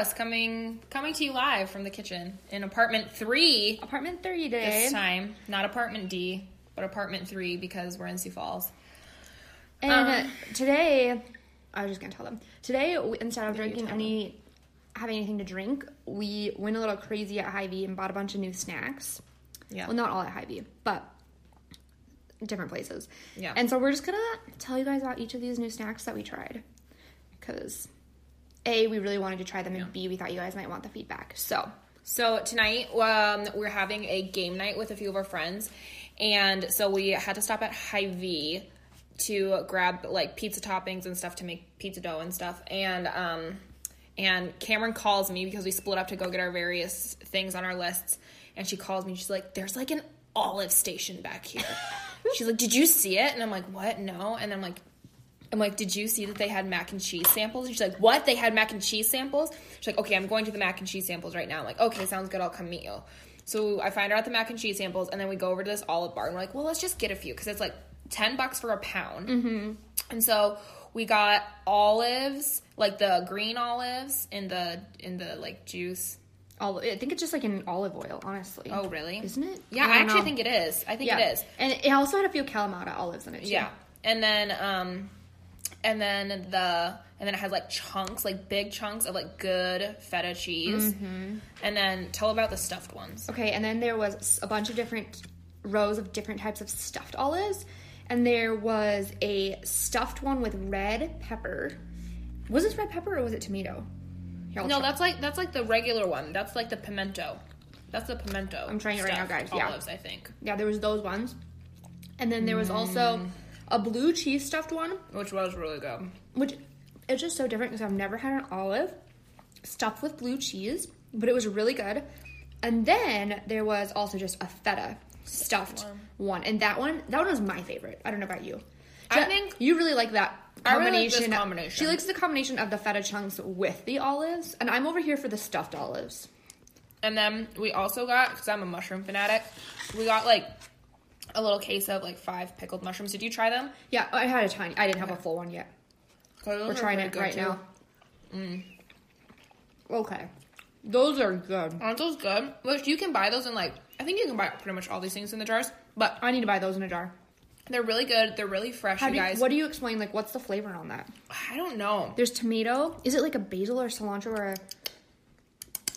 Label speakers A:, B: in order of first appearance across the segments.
A: us coming coming to you live from the kitchen in apartment three
B: Apartment 30 day.
A: this time. Not apartment D, but apartment three because we're in Sioux Falls.
B: And
A: Um,
B: today, I was just gonna tell them. Today, instead of drinking any, having anything to drink, we went a little crazy at Hy-Vee and bought a bunch of new snacks.
A: Yeah.
B: Well, not all at Hy-Vee, but different places.
A: Yeah.
B: And so we're just gonna tell you guys about each of these new snacks that we tried, because a we really wanted to try them, and b we thought you guys might want the feedback. So
A: So tonight, um, we're having a game night with a few of our friends, and so we had to stop at Hy-Vee to grab like pizza toppings and stuff to make pizza dough and stuff. And um, and Cameron calls me because we split up to go get our various things on our lists, and she calls me. She's like, "There's like an olive station back here." she's like, "Did you see it?" And I'm like, "What? No." And I'm like. I'm like, did you see that they had mac and cheese samples? And she's like, what? They had mac and cheese samples? She's like, okay, I'm going to the mac and cheese samples right now. I'm like, okay, sounds good. I'll come meet you. So I find her at the mac and cheese samples, and then we go over to this olive bar, and we're like, well, let's just get a few because it's like ten bucks for a pound. Mm-hmm. And so we got olives, like the green olives in the in the like juice.
B: all I think it's just like an olive oil, honestly.
A: Oh, really?
B: Isn't it?
A: Yeah,
B: I
A: I, actually
B: know.
A: think it is. I think
B: yeah,
A: it is.
B: And it also had a few Kalamata olives in it. Too.
A: Yeah. And then um and then the and then it has like chunks, like big chunks of like good feta cheese.
B: Mm-hmm.
A: And then tell about the stuffed ones.
B: Okay, and then there was a bunch of different rows of different types of stuffed olives, and there was a stuffed one with red pepper. Was this red pepper or was it tomato? Here,
A: No,
B: try.
A: that's like that's like the regular one. That's like the pimento. That's the pimento.
B: I'm trying it right now, guys. Yeah.
A: Olives, I think.
B: yeah, there was those ones, and then there was also
A: Mm.
B: A blue cheese stuffed one,
A: Which was really good.
B: which it's just so different because I've never had an olive stuffed with blue cheese, but it was really good. And then there was also just a feta stuffed one, and that one that one was my favorite. I don't know about you.
A: I think-
B: you really like that
A: I really like
B: combination. She likes the combination of the feta chunks with the olives, and I'm over here for the stuffed olives.
A: And then we also got because I'm a mushroom fanatic. We got like a little case of like five pickled mushrooms. Did you try them?
B: Yeah, I had a tiny. I didn't have a full one yet.
A: Oh, those
B: We're trying it right
A: too.
B: now. Mm. Okay, those are good.
A: Aren't those good? Which you can buy those in like I think you can buy pretty much all these things in the jars, but
B: I need to buy those in a jar.
A: they're really good. They're really fresh,
B: How
A: you
B: do you,
A: guys.
B: what do you explain? Like, what's the flavor on that?
A: I don't know.
B: There's tomato. Is it like a basil or cilantro or a?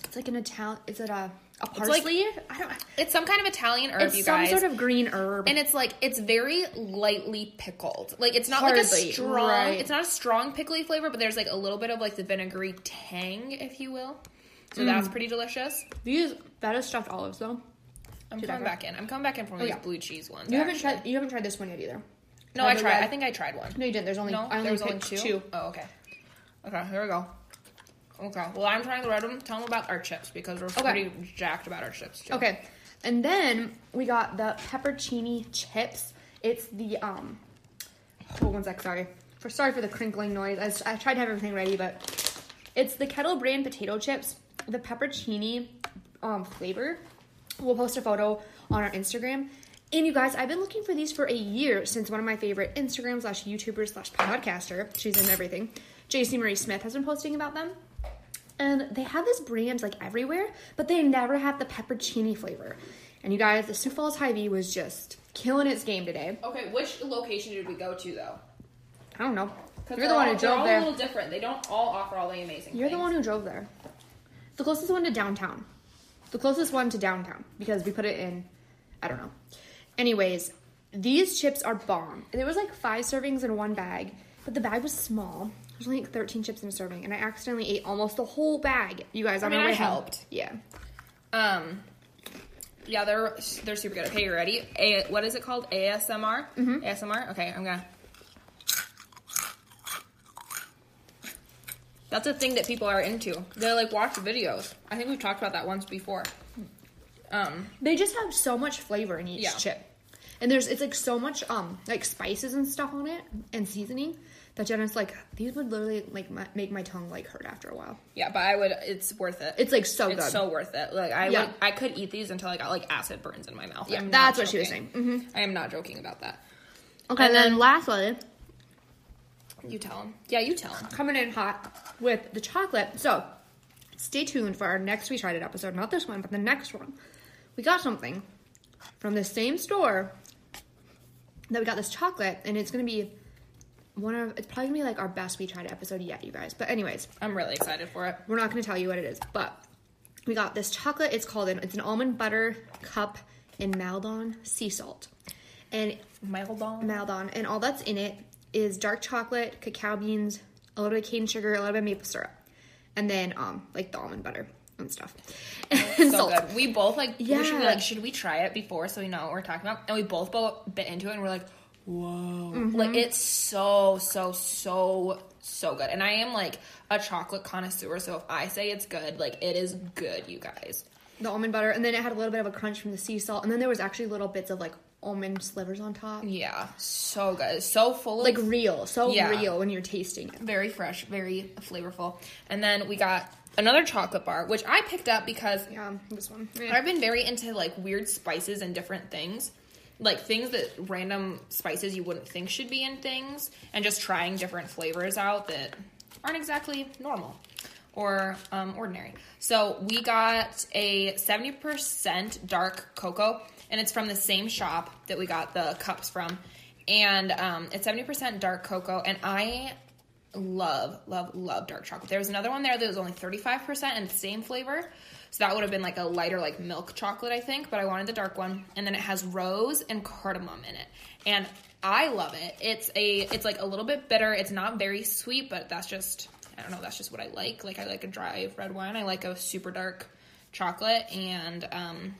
B: It's like an Italian. Is it a a
A: like-
B: parsley? I don't.
A: It's some kind of Italian herb,
B: It's
A: you
B: some
A: guys.
B: sort of green herb.
A: and it's like it's very lightly pickled. Like it's not like a strong.
B: right.
A: It's not a strong pickly flavor, but there's like a little bit of like the vinegary tang, if you will. So
B: Mm.
A: that's pretty delicious.
B: These that is stuffed olives though.
A: I'm coming back in. I'm coming back in from these
B: yeah.
A: blue cheese ones.
B: You haven't tried. You haven't tried this one yet either.
A: No, I tried.
B: red-
A: I think I tried one.
B: No, you didn't. There's only.
A: No,
B: I only
A: there was only two.
B: two.
A: Oh, okay. Okay, here we go. Okay, well, I'm trying the red one. Tell them about our chips because we're pretty jacked about our chips. Too.
B: Okay, and then we got the peppercini chips. It's the um. Hold one sec. Sorry for sorry for the crinkling noise. I tried to have everything ready, but it's the kettle brand potato chips. The peppercini um flavor. We'll post a photo on our Instagram. And you guys, I've been looking for these for a year since one of my favorite Instagram slash YouTuber slash podcaster, she's in everything, JC Marie Smith has been posting about them. And they have this brand like everywhere, but they never have the peppercini flavor. And you guys, the Sioux Falls Hy-Vee was just killing its game today.
A: Okay, which location did we go to though?
B: I don't know. You're the one who
A: they're
B: drove
A: all
B: there.
A: a little different. They don't all offer all the amazing.
B: You're the one who drove there. The closest one to downtown. The closest one to downtown because we put it in. I don't know. Anyways, these chips are bomb. There was like five servings in one bag, but the bag was small. There's only like 13 chips in a serving, and I accidentally ate almost the whole bag. You guys, on
A: mean,
B: our
A: I
B: home.
A: helped.
B: Yeah.
A: Um, yeah, they're they're super good. Okay, you ready? A, what is it called? ASMR.
B: Mm-hmm.
A: ASMR. Okay, I'm gonna. That's a thing that people are into. They like watch videos. I think we've talked about that once before. Um,
B: They just have so much flavor in each
A: Yeah.
B: chip. And there's it's like so much um like spices and stuff on it and seasoning that Jenna's like these would literally like my, make my tongue like hurt after a while.
A: yeah, but I would. It's worth it.
B: It's like so
A: It's
B: good.
A: so worth it. Like I
B: Yeah.
A: would, I could eat these until I got like acid burns in my mouth.
B: yeah, that's what she was saying. hmm
A: I am not joking about that.
B: Okay,
A: And
B: then
A: then-
B: lastly,
A: You tell him. Yeah, you tell him.
B: coming in hot with the chocolate. So, stay tuned for our next We Tried It episode. Not this one, but the next one. We got something from the same store that we got this chocolate, and it's gonna be one of it's probably gonna be like our best We Tried episode yet, you guys. But anyways,
A: I'm really excited for it.
B: we're not gonna tell you what it is, but we got this chocolate. It's called an it's an almond butter cup in Maldon sea salt, and
A: Mildon.
B: Maldon, and all that's in it is dark chocolate, cacao beans, a little bit of cane sugar, a little bit of maple syrup, and then um like the almond butter and stuff. And
A: so
B: salt.
A: good. We both like. Yeah. We should like, should we try it before so we know what we're talking about? And we both both bit into it and we're like, whoa,
B: Mm-hmm.
A: like it's so so so so good. And I am like a chocolate connoisseur, so if I say it's good, like it is good, you guys.
B: The almond butter, and then it had a little bit of a crunch from the sea salt, and then there was actually little bits of like almond slivers on top,
A: Yeah, so good, so full of
B: like real, so
A: Yeah.
B: real when you're tasting it.
A: very fresh, very flavorful. And then we got another chocolate bar, which I picked up because
B: Yeah, this one.
A: I've been very into like weird spices and different things. Like things that random spices you wouldn't think should be in things, and just trying different flavors out that aren't exactly normal or um, ordinary. So we got a 70% dark cocoa, and it's from the same shop that we got the cups from. And um, it's 70% dark cocoa, and I love, love, love dark chocolate. There was another one there that was only 35% and the same flavor. So that would have been like a lighter, like milk chocolate, I think. But I wanted the dark one. And then it has rose and cardamom in it. And I love it. It's a, it's like a little bit bitter. It's not very sweet, but that's just, I don't know, that's just what I like. Like I like a dry red wine. I like a super dark chocolate. And, um,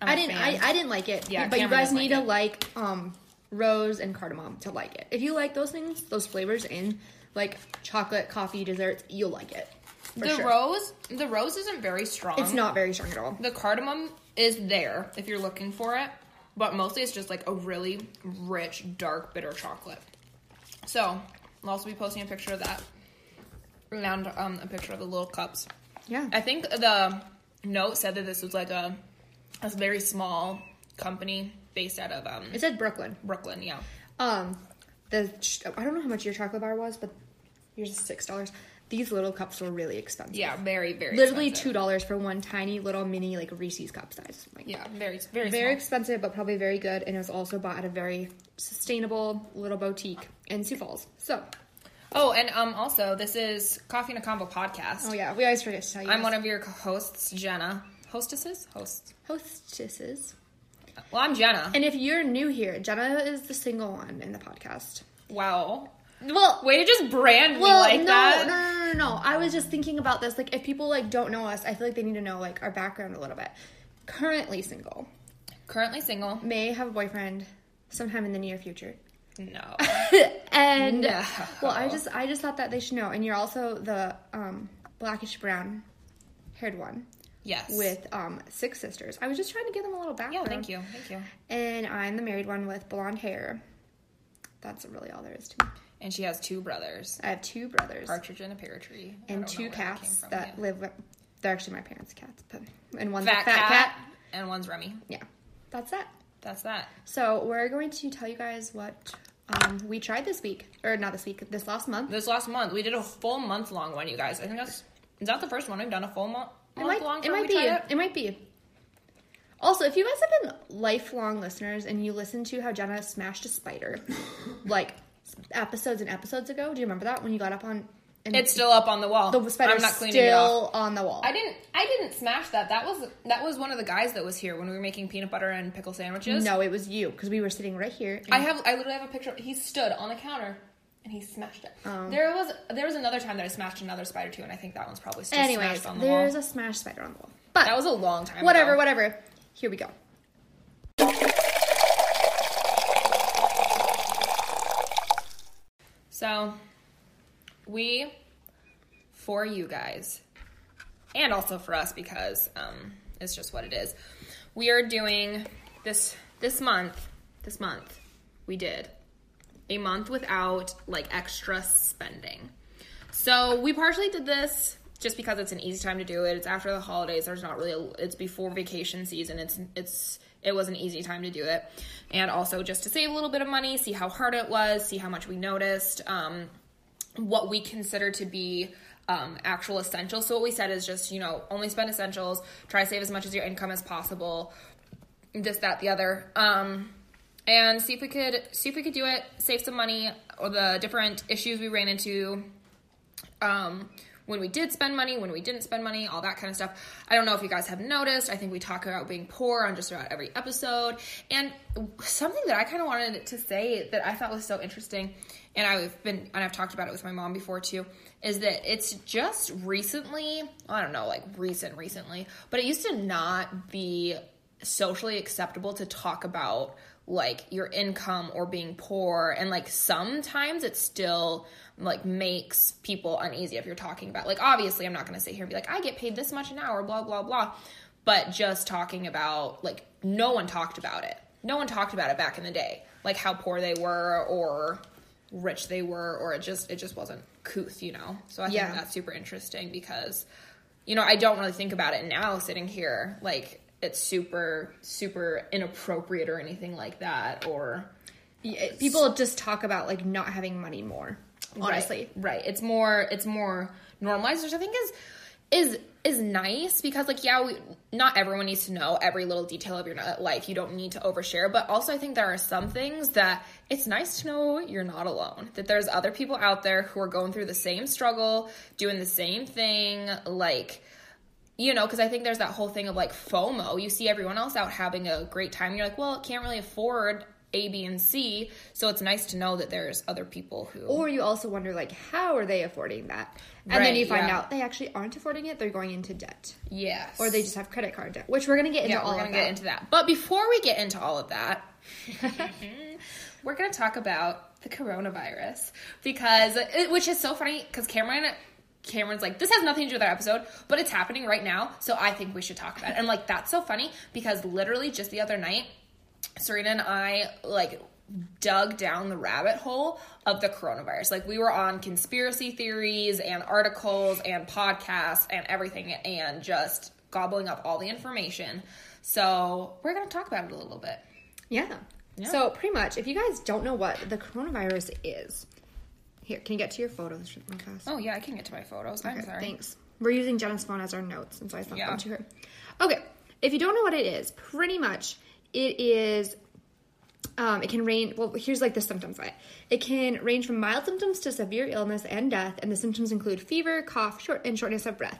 A: I'm
B: I
A: a
B: didn't. I, I didn't like it.
A: Yeah,
B: but you guys need
A: like
B: to like um rose and cardamom to like it. If you like those things, those flavors in like chocolate, coffee, desserts, you'll like it.
A: The
B: sure.
A: rose, the rose isn't very strong.
B: It's not very strong at all.
A: The cardamom is there if you're looking for it, but mostly it's just like a really rich, dark, bitter chocolate. So, I'll also be posting a picture of that and um, a picture of the little cups.
B: Yeah.
A: I think the note said that this was like a, a very small company based out of um,
B: It said Brooklyn.
A: Brooklyn, yeah.
B: Um, the I don't know how much your chocolate bar was, but yours is six dollars. These little cups were really expensive.
A: Yeah, very, very
B: Literally $2 for one tiny little mini like Reese's cup size. Like,
A: Yeah, very, very,
B: very
A: small.
B: expensive, but probably very good, and it was also bought at a very sustainable little boutique in Sioux Falls. So,
A: Oh, and um, also, this is Coffee and a Combo podcast.
B: oh yeah, we always forget to tell you.
A: I'm
B: guys.
A: one of your hosts, Jenna. Hostesses? Hosts.
B: hostesses.
A: Well, I'm Jenna.
B: And if you're new here, Jenna is the single one in the podcast.
A: Wow.
B: Well,
A: Way to just brand me like
B: no,
A: that.
B: no, no, no, no. I was just thinking about this. Like, if people like don't know us, I feel like they need to know like our background a little bit. Currently single,
A: Currently single.
B: may have a boyfriend sometime in the near future.
A: No.
B: and
A: No.
B: well, I just I just thought that they should know. And you're also the um, blackish brown haired one
A: Yes.
B: with um, six sisters. I was just trying to give them a little background.
A: Yeah, thank you. Thank you.
B: And I'm the married one with blonde hair. That's really all there is to me.
A: And she has two brothers,
B: I have two brothers
A: Partridge in a Pear Tree.
B: And two
A: that
B: cats that live. With, they're actually my parents' cats, but and one's
A: Fat,
B: a fat
A: cat,
B: cat.
A: and one's Remy.
B: Yeah, that's that.
A: That's that.
B: So we're going to tell you guys what um, we tried this week, or not this week, this last month.
A: This last month, we did a full month long one, you guys. I think that's is that the first one we've done a full mo-
B: It
A: month
B: might,
A: long.
B: it might be.
A: Tried
B: It? might be. Also, if you guys have been lifelong listeners and you listen to how Jenna smashed a spider, like episodes and episodes ago, do you remember that when you got up on? And
A: It's still up on the wall.
B: the spider's
A: I'm not cleaning it off.
B: still on the wall.
A: I didn't. I didn't smash that. That was that was one of the guys that was here when we were making peanut butter and pickle sandwiches.
B: no, it was you because we were sitting right here.
A: I have. I literally have a picture. He stood on the counter and he smashed it.
B: Oh.
A: There was there was another time that I smashed another spider too, and I think that one's probably still
B: Anyways,
A: smashed on the
B: there's
A: wall.
B: There's a smashed spider on the wall. But
A: that was a long time.
B: whatever,
A: ago.
B: whatever. Here we go.
A: So, we, for you guys, and also for us because um, it's just what it is. We are doing this this month. This month, we did a month without like extra spending. So we partially did this just because it's an easy time to do it. It's after the holidays. There's not really. A, it's before vacation season. It's it's it was an easy time to do it, and also just to save a little bit of money, see how hard it was, see how much we noticed, um, what we consider to be um, actual essentials. So what we said is just you know only spend essentials. Try to save as much as your income as possible. This, that, the other. Um, and see if we could see if we could do it, save some money, or the different issues we ran into. Um, when we did spend money, when we didn't spend money, all that kind of stuff. I don't know if you guys have noticed. I think we talk about being poor on just about every episode. And something that I kind of wanted to say that I thought was so interesting, and I've been and I've talked about it with my mom before too, is that it's just recently, I don't know, like recent recently, but it used to not be socially acceptable to talk about like your income or being poor and like sometimes it's still like makes people uneasy if you're talking about like obviously I'm not going to sit here and be like I get paid this much an hour blah blah blah but just talking about like no one talked about it no one talked about it back in the day like how poor they were or rich they were or it just it just wasn't couth you know so I
B: Yeah.
A: think that's super interesting because you know I don't really think about it now sitting here like it's super super inappropriate or anything like that or
B: people just talk about like not having money more. Honestly,
A: right, right. it's more it's more normalized which i think is is is nice because like yeah we not everyone needs to know every little detail of your life you don't need to overshare but also i think there are some things that it's nice to know you're not alone that there's other people out there who are going through the same struggle doing the same thing like you know, because I think there's that whole thing of like FOMO. You see everyone else out having a great time. You're like, well, it can't really afford A, B, and C. So it's nice to know that there's other people who.
B: or you also wonder like how are they affording that, and then you find
A: yeah.
B: out they actually aren't affording it. They're going into debt,
A: yes.
B: or they just have credit card debt, which we're gonna get into
A: yeah,
B: all
A: we're gonna
B: of
A: get
B: that.
A: into that. But before we get into all of that, we're gonna talk about the coronavirus because, it, which is so funny because Cameron. Cameron's like, this has nothing to do with our episode, but it's happening right now, so I think we should talk about it. And like, that's so funny because literally just the other night, Serena and I like dug down the rabbit hole of the coronavirus. Like we were on conspiracy theories and articles and podcasts and everything and just gobbling up all the information. So we're gonna talk about it a little bit.
B: Yeah.
A: Yeah.
B: So pretty much, if you guys don't know what the coronavirus is, here, can you get to your photos real fast?
A: Oh yeah, I can get to my photos. I'm sorry.
B: Thanks. We're using Jenna's phone as our notes, and so I sent
A: Yeah.
B: them to her. Okay, if you don't know what it is, pretty much it is. Um, it can range. Well, here's like the symptoms of it. It can range from mild symptoms to severe illness and death, and the symptoms include fever, cough, short and shortness of breath.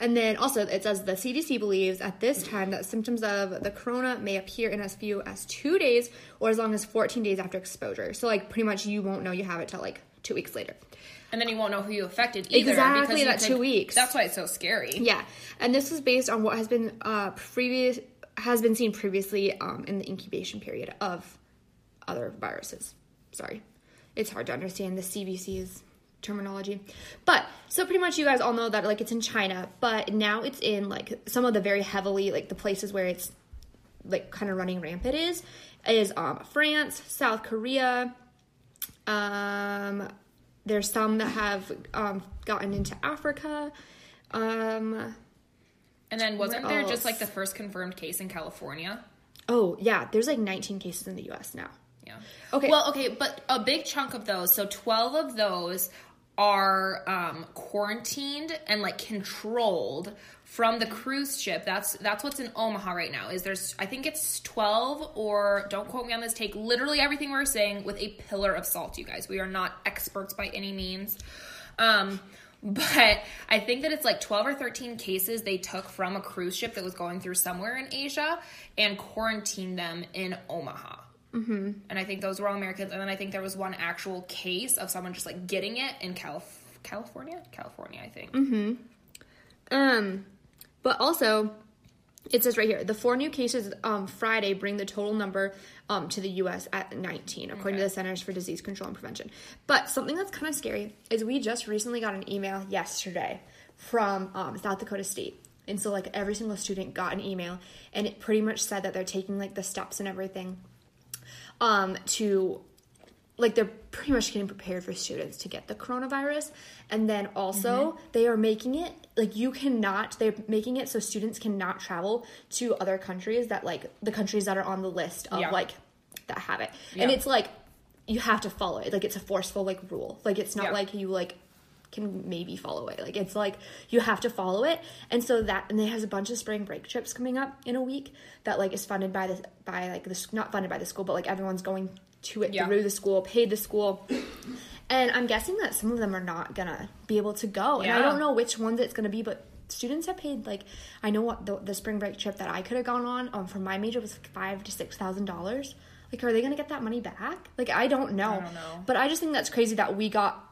B: And then also, it says the CDC believes at this time that symptoms of the corona may appear in as few as two days or as long as 14 days after exposure. So, like, pretty much you won't know you have it till like two weeks later.
A: And then you won't know who you affected either.
B: Exactly, that
A: think-
B: two weeks.
A: That's why it's so scary.
B: Yeah, and this is based on what has been uh, previous has been seen previously um, in the incubation period of other viruses. Sorry, it's hard to understand the CDC's terminology, but so pretty much you guys all know that like it's in China, but now it's in like some of the very heavily like the places where it's like kind of running rampant is is um, France, South Korea. Um, there's some that have um, gotten into Africa. Um,
A: And then wasn't
B: Where
A: there
B: else?
A: just like the first confirmed case in California?
B: oh yeah, there's like 19 cases in the U.S. now.
A: Yeah.
B: Okay.
A: Well, okay, but a big chunk of those, so 12 of those are um, quarantined and like controlled from the cruise ship. That's that's what's in Omaha right now. Is there's I think it's 12 or don't quote me on this. Take literally everything we're saying with a pillar of salt, you guys. We are not experts by any means. Um but I think that it's like 12 or 13 cases they took from a cruise ship that was going through somewhere in Asia and quarantined them in Omaha. Mm-hmm. And I think those were all Americans. And then I think there was one actual case of someone just like getting it in Calif- California? California, I think.
B: Um, but also, it says right here the four new cases um, Friday bring the total number um, to the U.S. at 19, according to the Centers for Disease Control and Prevention. But something that's kind of scary is we just recently got an email yesterday from um, South Dakota State. And so, like, every single student got an email, and it pretty much said that they're taking, like, the steps and everything um, to like they're pretty much getting prepared for students to get the coronavirus. And then also mm-hmm. they are making it like you cannot they're making it so students cannot travel to other countries that like the countries that are on the list of
A: Yeah.
B: like that have it. And it's like you have to follow it. Like it's a forceful like rule. Like it's not
A: Yeah.
B: like you like can maybe follow it. Like it's like you have to follow it. And so that and it has a bunch of spring break trips coming up in a week that like is funded by the by like the not funded by the school, but like everyone's going to it
A: Yeah.
B: through the school, paid the school. And I'm guessing that some of them are not gonna be able to go. And I don't know which ones it's gonna be, but students have paid like I know what the, the spring break trip that I could have gone on um, for my major was five to six thousand dollars. Like, are they gonna get that money back? Like, I don't know.
A: I don't know.
B: But I just think that's crazy that we got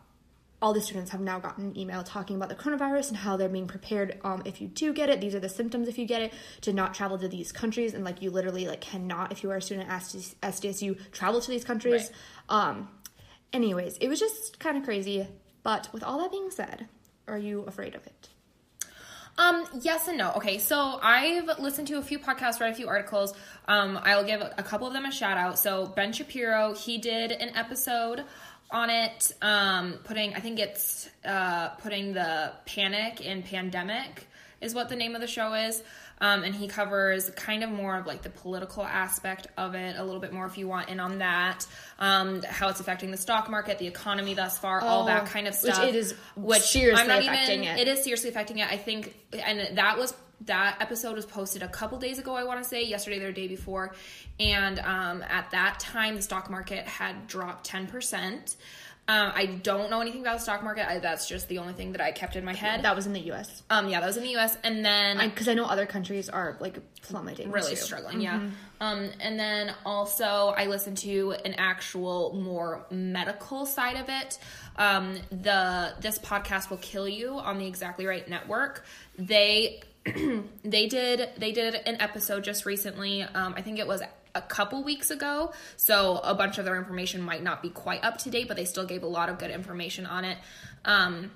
B: all the students have now gotten an email talking about the coronavirus and how they're being prepared um, if you do get it. These are the symptoms if you get it. To not travel to these countries. And like you literally like cannot if you are a student at sdsu travel to these countries. Um anyways it was just kind of crazy. But with all that being said are you afraid of it?
A: Um, yes and no. Okay, so I've listened to a few podcasts, read a few articles. Um, I'll give a couple of them a shout out. So Ben Shapiro, he did an episode on it, um, putting I think it's uh, putting the panic in pandemic is what the name of the show is. Um, and he covers kind of more of like the political aspect of it a little bit more if you want in on that um, how it's affecting the stock market the economy thus far all
B: Oh,
A: that kind of
B: which
A: stuff
B: it is
A: which
B: seriously
A: I'm not
B: affecting
A: even,
B: it.
A: it is seriously affecting it. I think, and that was that episode was posted a couple days ago. I want to say yesterday or the day before, and um, at that time the stock market had dropped ten percent. Um, I don't know anything about the stock market. I, that's just the only thing that I kept in my head.
B: that was in the us
A: Um, yeah, that was in the U.S. And then
B: because I, know other countries are like plummeting
A: really
B: too.
A: struggling yeah um and then also i listened to an actual more medical side of it um the this podcast will kill you on the exactly right network they they did they did an episode just recently um i think it was a couple weeks ago so a bunch of their information might not be quite up to date but they still gave a lot of good information on it. Um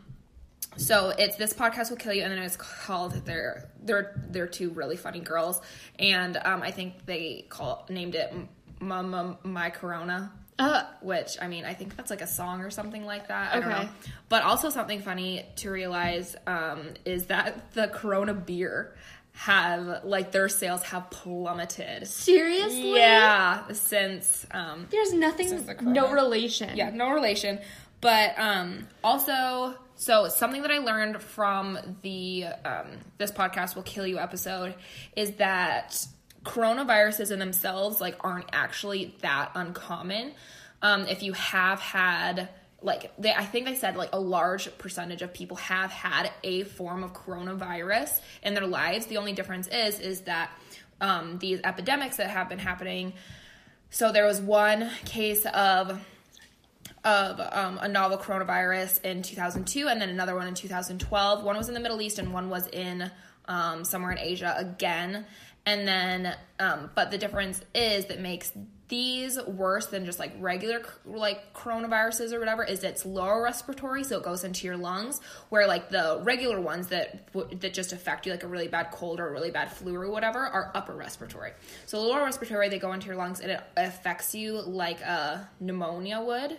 A: so it's this podcast will kill you and then it's called they're they're they're two really funny girls and um i think they call named it mama my corona
B: uh,
A: which i mean i think that's like a song or something like that. I don't
B: Okay.
A: know but also something funny to realize um is that the corona beer have like their sales have plummeted.
B: Seriously?
A: Yeah since um
B: there's nothing
A: Since the
B: no relation.
A: Yeah, no relation. But um, also, so something that I learned from the um, this podcast will kill you episode is that coronaviruses in themselves like aren't actually that uncommon. Um, if you have had like they, I think they said like a large percentage of people have had a form of coronavirus in their lives. The only difference is is that um, these epidemics that have been happening. So there was one case of of um, a novel coronavirus in 2002 and then another one in 2012. One was in the Middle East and one was in um, somewhere in Asia again. And then, um, but the difference is that makes these worse than just like regular like coronaviruses or whatever is it's lower respiratory so it goes into your lungs where like the regular ones that that just affect you like a really bad cold or a really bad flu or whatever are upper respiratory. So lower respiratory they go into your lungs and it affects you like a pneumonia would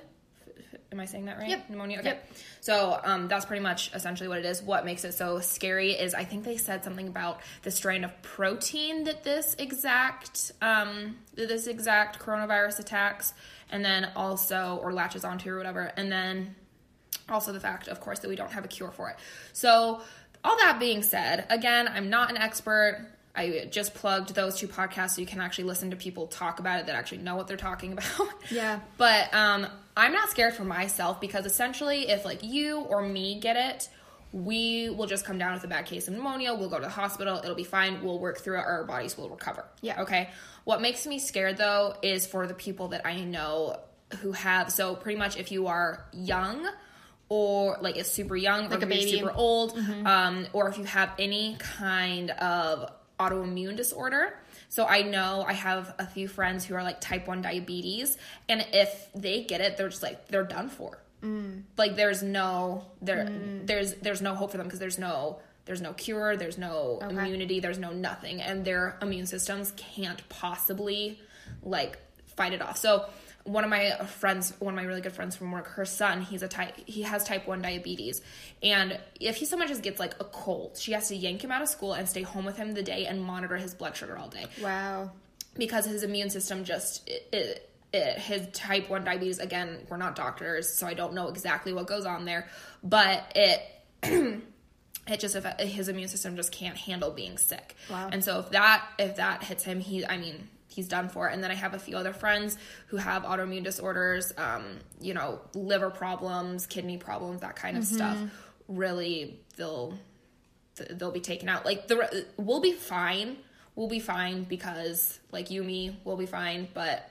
A: Am I saying that right?
B: Yep.
A: Pneumonia. Okay.
B: Yep.
A: So um, that's pretty much essentially what it is. What makes it so scary is I think they said something about the strain of protein that this exact um, that this exact coronavirus attacks, and then also or latches onto or whatever, and then also the fact, of course, that we don't have a cure for it. So all that being said, again, I'm not an expert. I just plugged those two podcasts so you can actually listen to people talk about it that actually know what they're talking about.
B: Yeah.
A: But um, I'm not scared for myself because essentially, if like you or me get it, we will just come down with a bad case of pneumonia. We'll go to the hospital. It'll be fine. We'll work through it. Our bodies will recover.
B: Yeah.
A: Okay. What makes me scared though is for the people that I know who have. So pretty much, if you are young or like is super young,
B: Like
A: or
B: a baby.
A: super old, um, or if you have any kind of autoimmune disorder. So I know I have a few friends who are like type 1 diabetes and if they get it they're just like they're done for. Mm. Like there's no there mm. there's there's no hope for them because there's no there's no cure, there's no immunity, there's no nothing and their immune systems can't possibly like fight it off. So one of my friends, one of my really good friends from work, her son, he's a type, he has type one diabetes, and if he so much as gets like a cold, she has to yank him out of school and stay home with him the day and monitor his blood sugar all day
B: Wow.
A: because his immune system just it, it it, his type 1 diabetes again we're not doctors so i don't know exactly what goes on there but it it just if his immune system just can't handle being sick
B: Wow.
A: and so if that if that hits him he i mean he's done for and then i have a few other friends who have autoimmune disorders um you know liver problems kidney problems that kind of stuff really they'll they'll be taken out. Like the we'll be fine. We'll be fine because like you, me, we'll be fine. But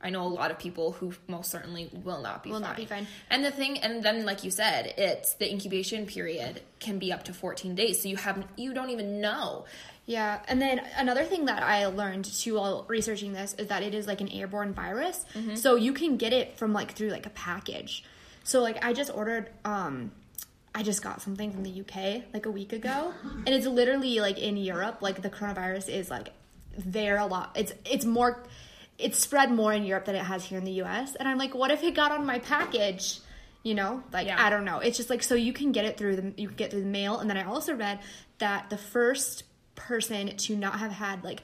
A: I know a lot of people who most certainly will not be
B: Will
A: fine.
B: not be fine.
A: And the thing, and then like you said, it's the incubation period can be up to 14 days. So you have you don't even know.
B: Yeah, and then another thing that I learned too while researching this is that it is like an airborne virus, so you can get it from like through like a package. So like I just ordered, um, I just got something from the UK like a week ago, and it's literally like in Europe, like the coronavirus is like there a lot. It's it's more, it's spread more in Europe than it has here in the US, and I'm like, what if it got on my package? You know, like
A: Yeah.
B: I don't know. It's just like so you can get it through the you can get through the mail, and then I also read that the first person to not have had like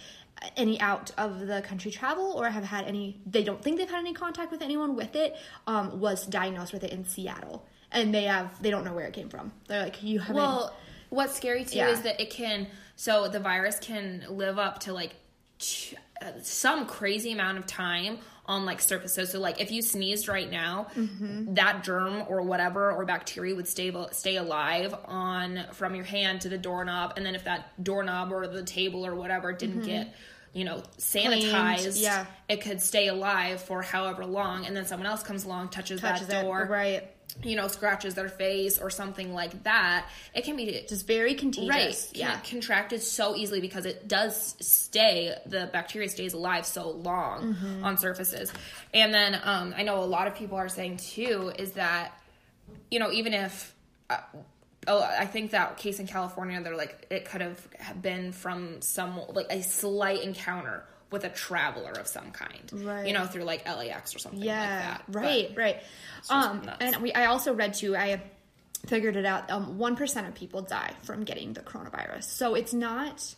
B: any out of the country travel or have had any they don't think they've had any contact with anyone with it um, was diagnosed with it in Seattle and they have they don't know where it came from they're like you haven't
A: Well, what's scary too
B: Yeah.
A: is that it can. So the virus can live up to like ch- uh, some crazy amount of time on like surfaces. So like if you sneezed right now,
B: Mm-hmm.
A: that germ or whatever or bacteria would stay stay alive on from your hand to the doorknob, and then if that doorknob or the table or whatever didn't get you know sanitized,
B: Mm-hmm. yeah.
A: it could stay alive for however long, and then someone else comes along, touches,
B: touches
A: that
B: it
A: door,
B: right
A: you know, scratches their face or something like that, it can be
B: just very contagious
A: right.
B: yeah
A: contracted so easily because it does stay. The bacteria stays alive so long
B: Mm-hmm.
A: on surfaces, and then um, I know a lot of people are saying too is that you know even if. Uh, Oh, I think that case in California, they're like it could have been from some like a slight encounter with a traveler of some kind,
B: Right.
A: You know, through like LAX or something
B: yeah.
A: like that. But-
B: right right. um
A: nuts.
B: and we i also read too i figured it out um 1% of people die from getting the coronavirus. So it's not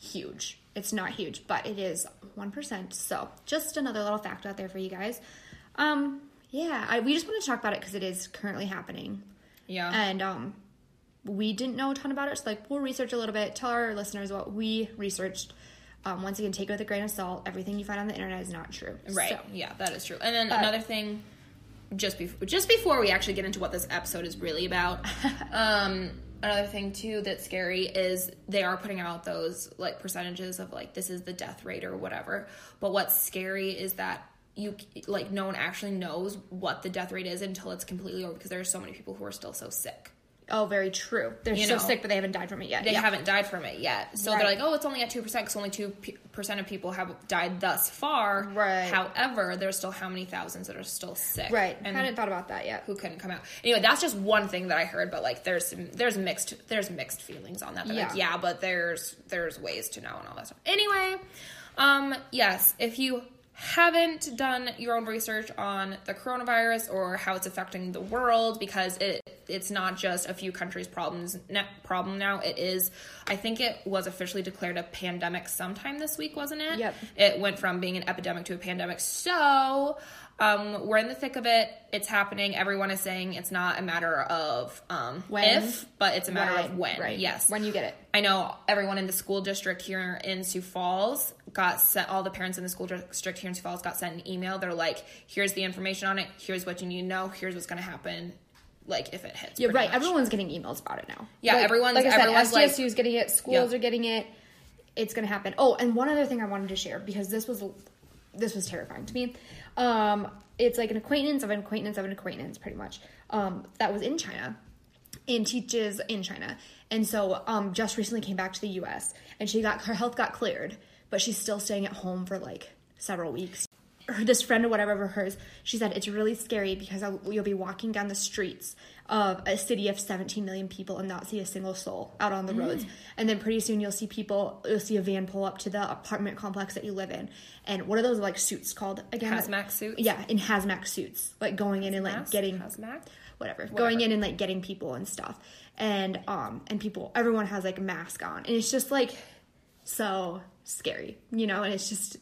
B: huge. It's not huge but it is 1% so just another little fact out there for you guys. Um yeah I, we just want to talk about it because it is currently happening.
A: Yeah,
B: and um we didn't know a ton about it so like we'll research a little bit tell our listeners what we researched um, once again take it with a grain of salt everything you find on the internet is not true
A: Right.
B: So-
A: Yeah, that is true. And then another thing, just before just before we actually get into what this episode is really about, um, another thing too that's scary is they are putting out those like percentages of like this is the death rate or whatever. But what's scary is that you like no one actually knows what the death rate is until it's completely over because there are so many people who are still so sick.
B: Oh, very true. They're
A: You
B: so
A: know.
B: sick, but they haven't died from it yet.
A: They
B: Yeah.
A: haven't died from it yet. So they're like, oh, it's only at 2% because only 2% of people have died thus far.
B: Right.
A: However, there's still how many thousands that are still sick.
B: Right.
A: And I
B: hadn't thought about that yet.
A: who couldn't come out. Anyway, that's just one thing that I heard, but like there's there's mixed there's mixed feelings on that. They're like,
B: Yeah.
A: yeah, but there's there's ways to know and all that stuff. Anyway, um, yes, if you haven't done your own research on the coronavirus or how it's affecting the world because it it's not just a few countries problems problem now it is i think it was officially declared a pandemic sometime this week wasn't it
B: Yep.
A: it went from being an epidemic to a pandemic. So um, we're in the thick of it. It's happening. Everyone is saying it's not a matter of um,
B: When.
A: if, but it's a matter
B: Right,
A: of when.
B: right.
A: Yes.
B: When you get it.
A: I know everyone in the school district here in Sioux Falls got sent, all the parents in the school district here in Sioux Falls got sent an email. They're like, here's the information on it. Here's what you need to know. Here's what's going to happen. Like if it hits.
B: Yeah, right.
A: much.
B: Everyone's getting emails about it now.
A: Yeah,
B: Like-
A: everyone's-
B: like I said,
A: everyone's like-
B: SDSU is getting it. Schools
A: Yeah.
B: are getting it. It's gonna happen. Oh, and one other thing I wanted to share because this was this was terrifying to me. Um, it's like an acquaintance of an acquaintance of an acquaintance, pretty much. Um, that was in China and teaches in China, and so um, just recently came back to the U.S. and she got her health got cleared, but she's still staying at home for like several weeks. Her, this friend or whatever of hers, she said it's really scary because you'll be walking down the streets of a city of 17 million people and not see a single soul out on the roads. And then pretty soon you'll see people, you'll see a van pull up to the apartment complex that you live in. And what are those like suits called again?
A: Hazmat suits?
B: Yeah, in hazmat suits, like going in and like getting
A: Hazmat?
B: whatever, going in and like getting people and stuff and um and people everyone has like a mask on and it's just like so scary you know and it's just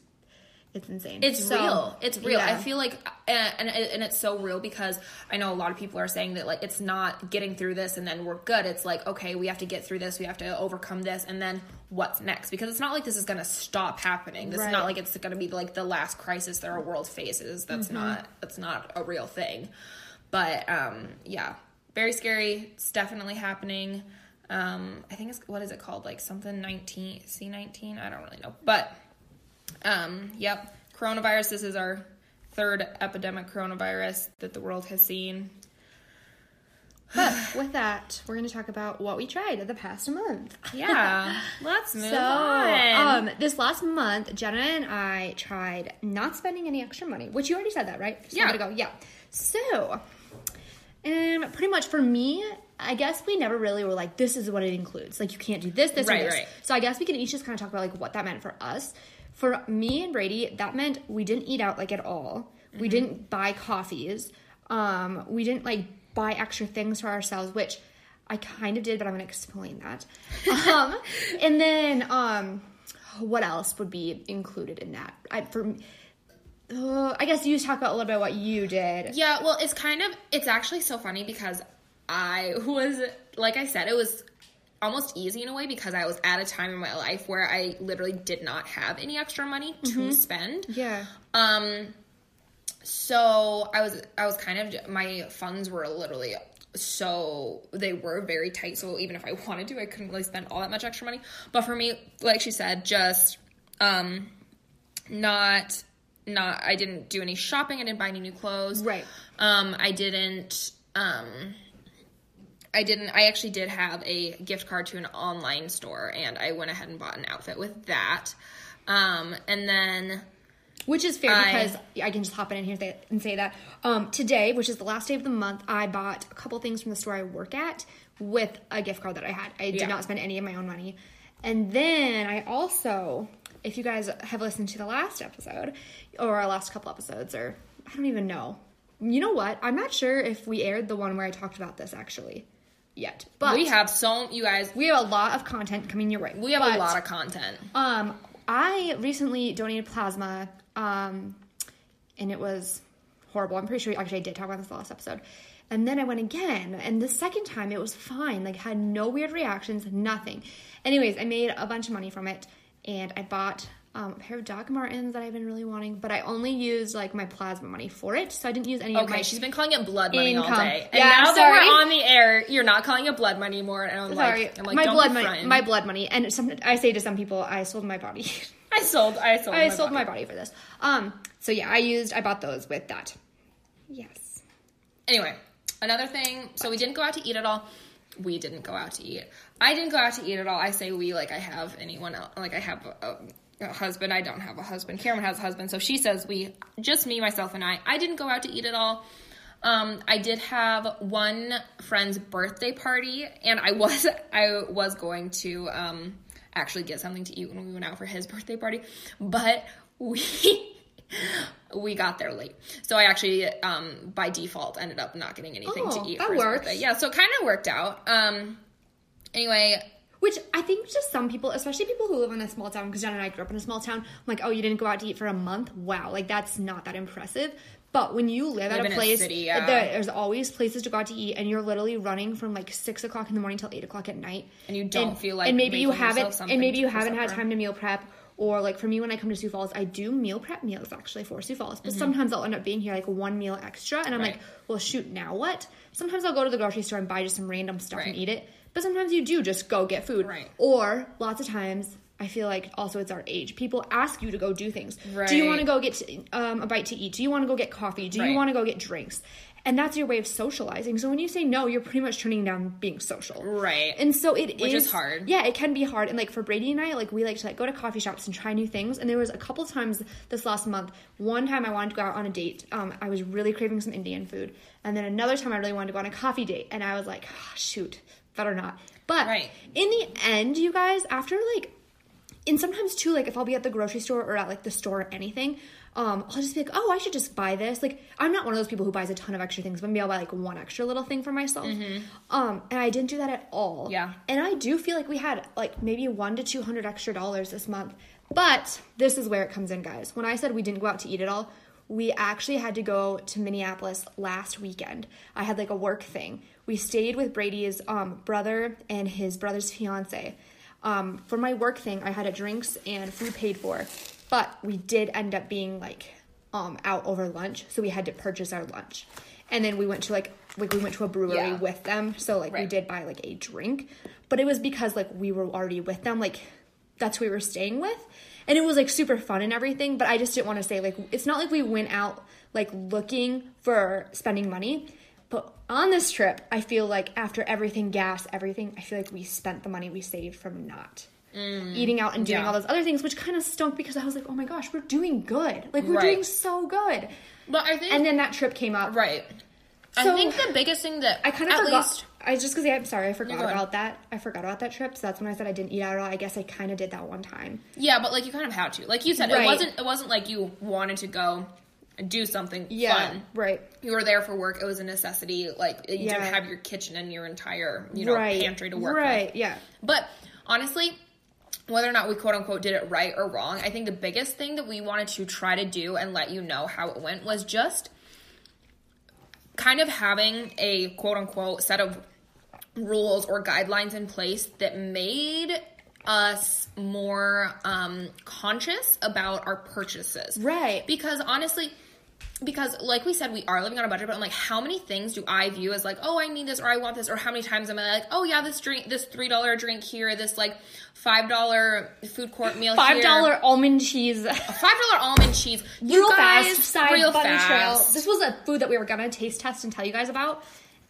B: it's insane.
A: It's
B: So,
A: real. It's real. I feel like, and, and and it's so real because I know a lot of people are saying that like it's not getting through this and then we're good. It's like okay, we have to get through this. We have to overcome this, and then what's next? Because it's not like this is going to stop happening. This is
B: Right.
A: not like it's going to be like the last crisis that our world faces. That's not that's not a real thing. But um, yeah, very scary. It's definitely happening. Um, I think it's what is it called? Like something nineteen C nineteen. I don't really know, but. Um, yep. Coronavirus. This is our third epidemic coronavirus that the world has seen.
B: But with that, we're going to talk about what we tried the past month.
A: Yeah. Let's move
B: So,
A: on.
B: um, this last month, Jenna and I tried not spending any extra money, which you already said that, right? Just
A: Yeah.
B: ago. Yeah. So, um, pretty much for me, I guess we never really were like, this is what it includes. Like, you can't do this, this,
A: Right,
B: or this.
A: right.
B: So, I guess we can each just kind of talk about like what that meant for us. For me and Brady, that meant we didn't eat out like at all.
A: Mm-hmm.
B: We didn't buy coffees. Um, we didn't like buy extra things for ourselves, which I kind of did, but I'm gonna explain that. um, and then um, what else would be included in that? I, for uh, I guess you talk about a little bit what you did.
A: yeah. Well, it's kind of. It's actually so funny because I was like I said, it was almost easy in a way because I was at a time in my life where I literally did not have any extra money to spend.
B: Yeah.
A: Um, so I was I was kind of my funds were literally so they were very tight. So even if I wanted to, I couldn't really spend all that much extra money. But for me, like she said, just um, not not I didn't do any shopping. I didn't buy any new clothes.
B: Right.
A: Um, I didn't. Um, I didn't. I actually did have a gift card to an online store, and I went ahead and bought an outfit with that. Um, and then
B: Which is fair
A: I-
B: because I can just hop in here and say, that. Um, today, which is the last day of the month, I bought a couple things from the store I work at with a gift card that I had. I did
A: Yeah.
B: not spend any of my own money. And then I also, if you guys have listened to the last episode or our last couple episodes, or I don't even know. You know what? I'm not sure if we aired the one where I talked about this actually yet. But
A: we have so you guys.
B: we have a lot of content coming your way.
A: We have
B: But-
A: a lot of content.
B: um, I recently donated plasma, um, and it was horrible. I'm pretty sure actually I did talk about this last episode. And then I went again, and the second time it was fine. Like had no weird reactions, nothing. Anyways, I made a bunch of money from it, and I bought um, a pair of Doc Martens that I've been really wanting. But I only used like my plasma money for it, so I didn't use any of my.
A: Okay, she's been calling it blood money all day, and
B: Yeah,
A: now that we're on the air, you're not calling it blood money anymore. And I'm
B: Sorry,
A: like, I'm like,
B: my blood money. My blood money, and some, I say to some people, I sold my body.
A: I sold. I sold.
B: I
A: my
B: sold
A: body.
B: my body for this. Um, so yeah, I used, I bought those with that. Yes.
A: Anyway, another thing. So we didn't go out to eat at all. We didn't go out to eat. I didn't go out to eat at all. I say we like I have anyone else. Like I have a, a husband. I don't have a husband. Cameron has a husband. So she says we just me, myself, and I. I didn't go out to eat at all. Um, I did have one friend's birthday party, and I was I was going to um, actually get something to eat when we went out for his birthday party, but we we got there late. So I actually, um, by default, ended up not getting anything
B: Oh,
A: to eat
B: that
A: for his
B: works.
A: birthday. Yeah, so it kind of worked out. Um, anyway,
B: Which I think just some people, especially people who live in a small town, because Jen and I grew up in a small town, I'm like, oh, you didn't go out to eat for a month? Wow, like that's not that impressive. But when you live,
A: Live
B: at a
A: a
B: place,
A: city, yeah.
B: there- there's always places to go out to eat, and you're literally running from like six o'clock in the morning till eight o'clock at night,
A: And you don't feel like
B: and maybe you haven't, and maybe you haven't had time to meal prep, or like for me when I come to Sioux Falls, I do meal prep meals actually for Sioux Falls,
A: Mm-hmm.
B: but sometimes I'll end up being here like one meal extra, and I'm
A: Right.
B: like, well, shoot, now what? Sometimes I'll go to the grocery store and buy just some random stuff and eat it, but sometimes you do just go get food,
A: Right.
B: or lots of times, I feel like also it's our age. People ask you to go do things. Do you want to go get um, a bite to eat? Do you want to go get coffee? Do you want to go get drinks? And that's your way of socializing. So when you say no, you're pretty much turning down being social.
A: Right.
B: And so it
A: Which is hard.
B: Yeah, it can be hard. And like for Brady and I, like we like to like go to coffee shops and try new things. And there was a couple times this last month. One time I wanted to go out on a date. Um, I was really craving some Indian food. And then another time I really wanted to go on a coffee date. And I was like, "Ah, shoot, better not. But
A: Right.
B: in the end, you guys, after like and sometimes too, like if I'll be at the grocery store or at like the store or anything, um, I'll just be like, oh, I should just buy this. Like I'm not one of those people who buys a ton of extra things, but maybe I'll buy like one extra little thing for myself. Um, and I didn't do that at all.
A: Yeah.
B: And I do feel like we had like maybe one to two hundred extra dollars this month But this is where it comes in, guys. When I said we didn't go out to eat at all, we actually had to go to Minneapolis last weekend. I had like a work thing. We stayed with Brady's um, brother and his brother's fiance. Um, for my work thing, I had a drinks and food paid for, but we did end up being like um, out over lunch, so we had to purchase our lunch. And then we went to like like we went to a brewery
A: Yeah.
B: with them, so like we did buy like a drink, but it was because like we were already with them, like that's who we were staying with, and it was like super fun and everything. But I just didn't want to say like it's not like we went out like looking for spending money. But on this trip, I feel like after everything, gas, everything, I feel like we spent the money we saved from not eating out and doing
A: Mm. yeah.
B: all those other things, which kind of stunk because I was like, oh my gosh, we're doing good. Like, we're
A: Right.
B: doing so good.
A: But I think
B: And then that trip came up.
A: right.
B: So-
A: I think the biggest thing that
B: I kind of
A: at
B: forgot.
A: least
B: I just because I'm sorry, I forgot about that. I forgot about that trip, so that's when I said I didn't eat out at all. I guess I kind of did that one time.
A: yeah, but like you kind of had to. Like you said,
B: Right.
A: it wasn't it wasn't like you wanted to go do something fun.
B: right.
A: You were there for work. It was a necessity. Like you
B: Yeah.
A: didn't have your kitchen and your entire you know
B: right.
A: pantry to work with.
B: Right.
A: with.
B: Yeah.
A: But honestly, whether or not we quote unquote did it right or wrong, I think the biggest thing that we wanted to try to do and let you know how it went was just kind of having a quote unquote set of rules or guidelines in place that made us more um, conscious about our purchases.
B: Right.
A: Because honestly, because like we said, we are living on a budget, but I'm like, how many things do I view as like, oh, I need this or I want this, or how many times am I like, oh yeah, this drink, this three dollar drink here, this like five dollar food court meal,
B: Five dollar almond cheese.
A: five dollar almond cheese, you
B: real
A: guys,
B: fast side
A: real fast.
B: trail. This was a food that we were gonna taste test and tell you guys about,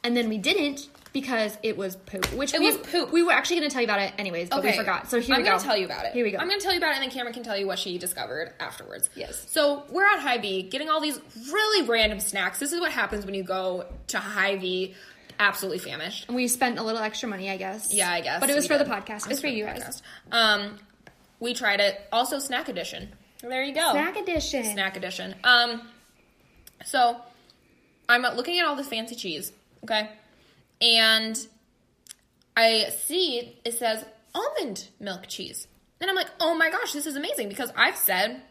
B: and then we didn't because it was poop. Which
A: It
B: we,
A: was poop.
B: We were actually gonna tell you about it anyways, but we forgot. So here
A: I'm
B: we go.
A: I'm gonna tell you about it.
B: Here we go.
A: I'm gonna tell you about it, and then Cameron can tell you what she discovered afterwards.
B: Yes.
A: So we're at Hy-Vee, getting all these really random snacks. This is what happens when you go to Hy-Vee, absolutely famished.
B: And we spent a little extra money, I guess.
A: Yeah, I guess.
B: But it was for
A: did.
B: the podcast. It was for you guys.
A: Um, we tried it. Also, snack edition. There you go.
B: Snack edition.
A: Snack edition. Um, so I'm looking at all this fancy cheese. Okay, and I see it says almond milk cheese. And I'm like, oh my gosh, this is amazing because I've said,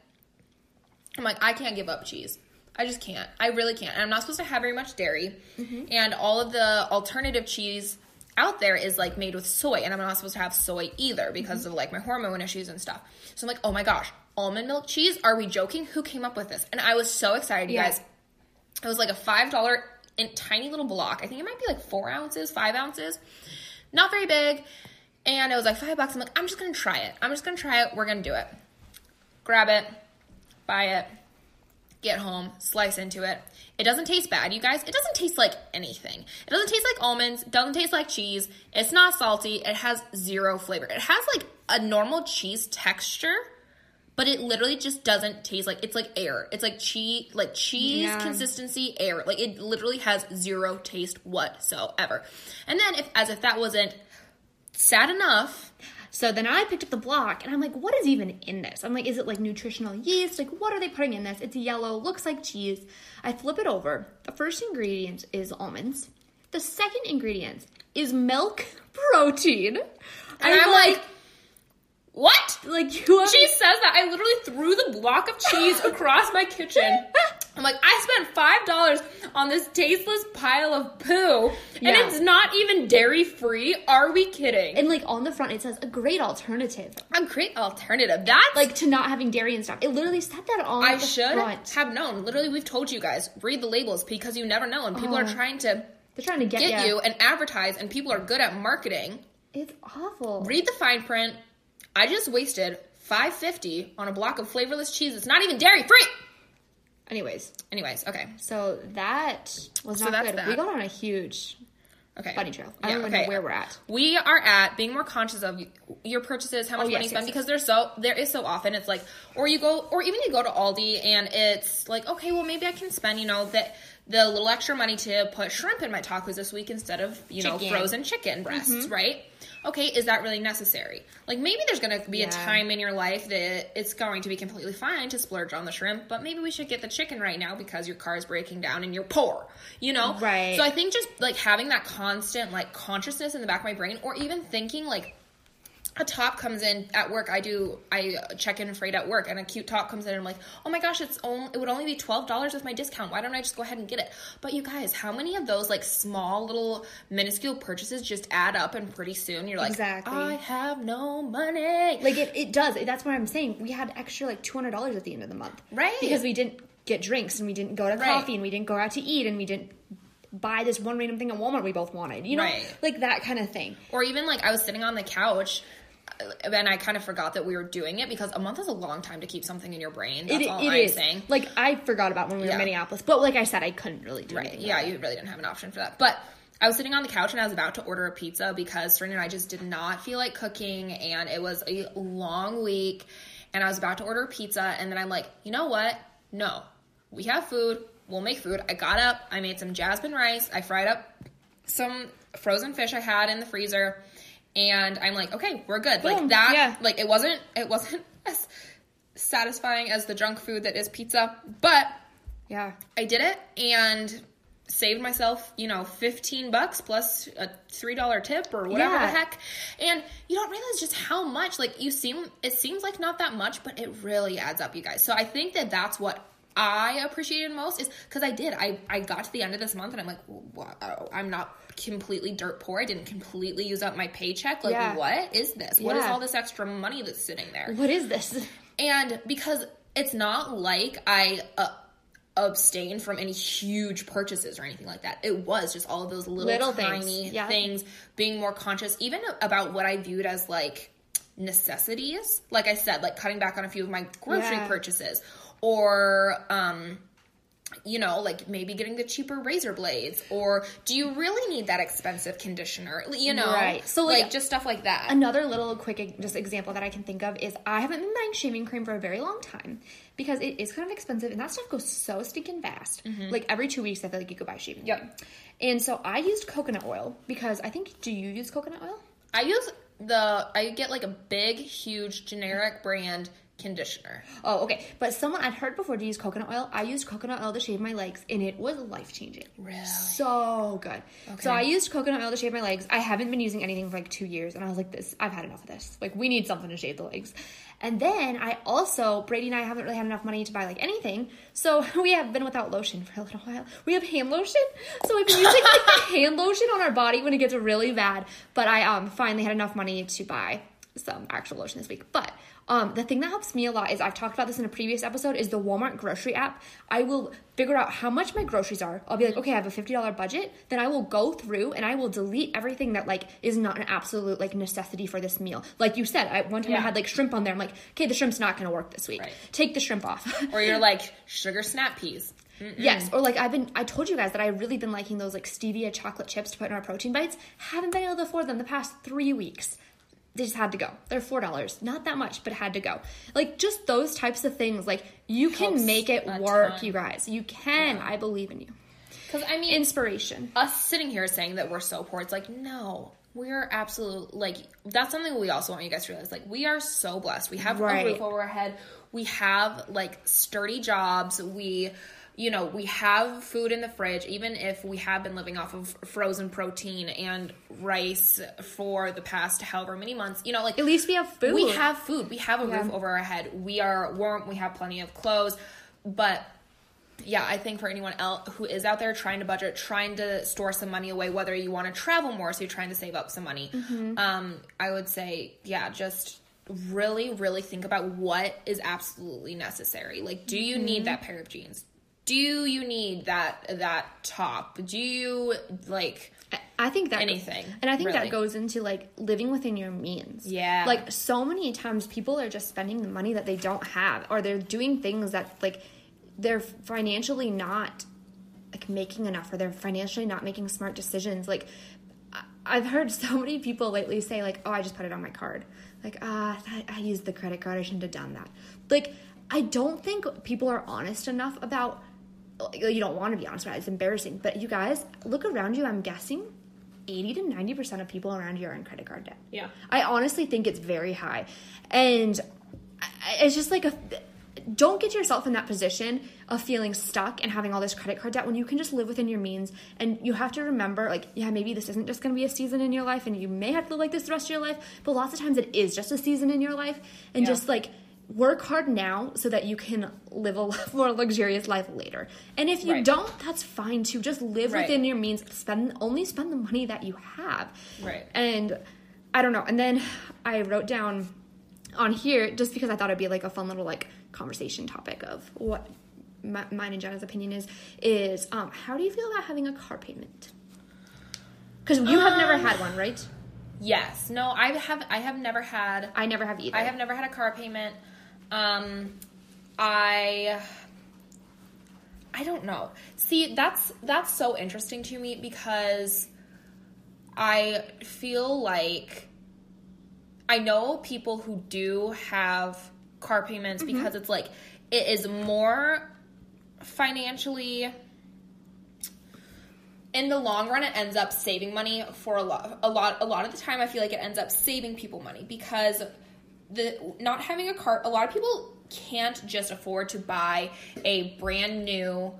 A: I'm like, I can't give up cheese. I just can't. I really can't. And I'm not supposed to have very much dairy. Mm-hmm. And all of the alternative cheese out there is like made with soy. And I'm not supposed to have soy either because mm-hmm. of like my hormone issues and stuff. So I'm like, oh my gosh, almond milk cheese? Are we joking? Who came up with this? And I was so excited, you
B: yeah.
A: guys. It was like a $5 in tiny little block. I think it might be like four ounces, five ounces. Not very big. And it was like five bucks. I'm like, I'm just gonna try it. I'm just gonna try it. We're gonna do it. Grab it, buy it, get home, slice into it. It doesn't taste bad, you guys. It doesn't taste like anything. It doesn't taste like almonds, doesn't taste like cheese. It's not salty. It has zero flavor. It has like a normal cheese texture, but it literally just doesn't taste like it's like air. It's like cheese, like cheese
B: Yeah.
A: consistency air. Like it literally has zero taste whatsoever. And then, if as if that wasn't sad enough,
B: So then I picked up the block and I'm like, what is even in this? I'm like, is it like nutritional yeast? Like, what are they putting in this? It's yellow, looks like cheese. I flip it over. The first ingredient is almonds. The second ingredient is milk protein.
A: and I'm, like, what?
B: like you have
A: She says that I literally threw the block of cheese across my kitchen. I'm like, I spent five dollars on this tasteless pile of poo, and
B: Yeah.
A: it's not even dairy free. Are we kidding?
B: and like on the front it says a great alternative.
A: a great alternative. That's
B: Like to not having dairy and stuff. It literally said that on
A: I should
B: front.
A: have known. Literally, we've told you guys read the labels because you never know, and people are
B: Oh.
A: trying to
B: They're trying to get,
A: get you and advertise, and people are good at marketing.
B: It's awful.
A: Read the fine print. I just wasted five fifty on a block of flavorless cheese. It's not even dairy free.
B: Anyways,
A: Anyways, okay,
B: so that was
A: So
B: not
A: that's
B: good.
A: that.
B: We got on a huge
A: okay.
B: bunny trail. I
A: Yeah,
B: don't
A: okay.
B: know where we're at.
A: We are at being more conscious of your purchases, how much
B: Oh, yes,
A: money you spend,
B: yes,
A: because there's so there is so often it's like, or you go, or even you go to Aldi and it's like, okay, well maybe I can spend, you know, that the little extra money to put shrimp in my tacos this week instead of you know frozen chicken breasts, mm-hmm. right? Okay, is that really necessary? Like maybe there's going to be a time in your life that it's going to be completely fine to splurge on the shrimp, but maybe we should get the chicken right now because your car is breaking down and you're poor, you know?
B: Right.
A: So I think just like having that constant like consciousness in the back of my brain, or even thinking like a top comes in at work. I do I check in freight at work, and a cute top comes in. and I'm like, oh my gosh, it's only it would only be twelve dollars with my discount. Why don't I just go ahead and get it? But you guys, how many of those like small little minuscule purchases just add up, and pretty soon you're like,
B: Exactly.
A: I have no money.
B: Like it, it does. That's what I'm saying. We had extra like two hundred dollars at the end of the month,
A: Right.
B: Because we didn't get drinks and we didn't go to
A: Right.
B: coffee and we didn't go out to eat and we didn't buy this one random thing at Walmart we both wanted. You know,
A: Right.
B: like that kind of thing.
A: Or even like I was sitting on the couch. And I kind of forgot that we were doing it because a month is a long time to keep something in your brain. That's
B: It,
A: all
B: it
A: I'm
B: is.
A: saying.
B: Like I forgot about when we were
A: Yeah.
B: in Minneapolis, but like I said, I couldn't really do
A: Right.
B: anything.
A: Yeah, you really didn't have an option for that. But I was sitting on the couch and I was about to order a pizza because Serena and I just did not feel like cooking and it was a long week and I was about to order a pizza and then I'm like, you know what? No. We have food. We'll make food. I got up, I made some jasmine rice, I fried up some frozen fish I had in the freezer, and I'm like, okay, we're good.
B: Boom.
A: Like that
B: Yeah.
A: like it wasn't it wasn't as satisfying as the junk food that is pizza, but
B: yeah.
A: I did it and saved myself, you know, 15 bucks plus a $3 tip or whatever
B: Yeah.
A: the heck. And you don't realize just how much like you seem it seems like not that much, but it really adds up, you guys. So I think that that's what I appreciated most is cuz I did. I I got to the end of this month and I'm like, wow, I'm not completely dirt poor. I didn't completely use up my paycheck. Like
B: Yeah.
A: what is this? What is
B: Yeah.
A: all this extra money that's sitting there?
B: What is this?
A: And because it's not like I uh, abstained from any huge purchases or anything like that. It was just all of those little,
B: Little things,
A: tiny
B: yeah.
A: things, being more conscious, even about what I viewed as like necessities. Like I said, like cutting back on a few of my grocery
B: Yeah.
A: purchases or, um, you know, like maybe getting the cheaper razor blades, or do you really need that expensive conditioner? You know,
B: Right. So, like,
A: like, just stuff like that.
B: Another little quick just example that I can think of is I haven't been buying shaving cream for a very long time because it is kind of expensive and that stuff goes so stinking fast. Mm-hmm. Like every two weeks, I feel like you could buy shaving
A: Yep.
B: cream. And so I used coconut oil because I think, do you use coconut oil?
A: I use the I get like a big, huge generic brand conditioner.
B: Oh, okay. But someone I'd heard before to use coconut oil. I used coconut oil to shave my legs, and it was life changing.
A: Really?
B: So good. Okay. So I used coconut oil to shave my legs. I haven't been using anything for like two years, and I was like, "This, I've had enough of this. Like, we need something to shave the legs." And then I also, Brady and I haven't really had enough money to buy like anything, so we have been without lotion for a little while. We have hand lotion, so we've been using like hand lotion on our body when it gets really bad. But I um finally had enough money to buy some actual lotion this week. But um, the thing that helps me a lot is I've talked about this in a previous episode is the Walmart grocery app. I will figure out how much my groceries are. I'll be like, okay, I have a fifty dollar budget. Then I will go through and I will delete everything that like is not an absolute like necessity for this meal. Like you said, I one time I had like shrimp on there. I'm like, okay, the shrimp's not going to work this week.
A: Right.
B: Take the shrimp off.
A: Or you're like sugar snap peas.
B: Yes, or like I've been, I told you guys that I've really been liking those like stevia chocolate chips to put in our protein bites. Haven't been able to afford them the past three weeks. They just had to go. They're four dollars, not that much, but had to go. Like just those types of things. Like you can make it work,
A: ton.
B: you guys. You can. I believe in you.
A: Because I mean,
B: Inspiration.
A: us sitting here saying that we're so poor, it's like no, we're absolutely like that's something we also want you guys to realize. Like we are so blessed. We have
B: Right.
A: a roof over our head. We have like sturdy jobs. We you know, we have food in the fridge, even if we have been living off of frozen protein and rice for the past however many months. You know, like
B: At least we have food.
A: we have food. We have a
B: Yeah.
A: roof over our head. We are warm. We have plenty of clothes. But yeah, I think for anyone else who is out there trying to budget, trying to store some money away, whether you want to travel more, so you're trying to save up some money,
B: Mm-hmm.
A: um, I would say, yeah, just really, really think about what is absolutely necessary. Like, do you
B: Mm-hmm.
A: need that pair of jeans? Do you need that that top? Do you like?
B: I- think that
A: Anything,
B: and I think that goes into like living within your means.
A: Yeah.
B: like so many times people are just spending the money that they don't have, or they're doing things that like they're financially not like making enough, or they're financially not making smart decisions. Like I've heard so many people lately say like, "Oh, I just put it on my card." Like, ah, I, I used the credit card. I shouldn't have done that. Like, I don't think people are honest enough about. You don't want to be honest about it. It's embarrassing. But you guys, look around you. I'm guessing 80 to 90% of people around you are in credit card debt.
A: Yeah.
B: I honestly think it's very high. And it's just like a don't get yourself in that position of feeling stuck and having all this credit card debt when you can just live within your means. And you have to remember, like, yeah, maybe this isn't just going to be a season in your life, and you may have to live like this the rest of your life. But lots of times it is just a season in your life, and
A: Yeah.
B: just like work hard now so that you can live a more luxurious life later. And if you
A: Right.
B: don't, that's fine too. Just live
A: Right.
B: within your means. Spend only spend the money that you have.
A: Right.
B: And I don't know. And then I wrote down on here just because I thought it'd be like a fun little like conversation topic of what my, mine and Jenna's opinion is is um how do you feel about having a car payment? Because you have never
A: Um,
B: had one, right?
A: Yes. No, I have I have never had
B: I never have either.
A: I have never had a car payment. Um I I don't know. See, that's that's so interesting to me because I feel like I know people who do have car payments because it's like it is more financially in the long run it ends up saving money for a lot a lot a lot of the time I feel like it ends up saving people money because the not having a car a lot of people can't just afford to buy a brand new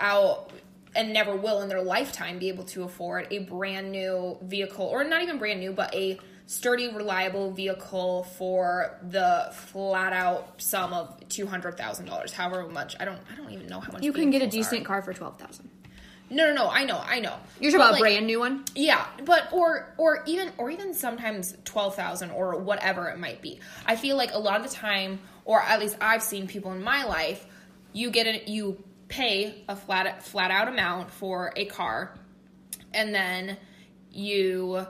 A: out and never will in their lifetime be able to afford a brand new vehicle or not even brand new but a sturdy reliable vehicle for the flat out sum of $200,000 however much I don't I don't even know how much
B: you can get a
A: vehicles are.
B: decent car for twelve thousand.
A: No, no, no. I know, I know.
B: You're talking
A: But,
B: about
A: like,
B: a brand new one?
A: Yeah, but or or even or even sometimes twelve thousand or whatever it might be. I feel like a lot of the time, or at least I've seen people in my life, you get it, you pay a flat flat out amount for a car, and then you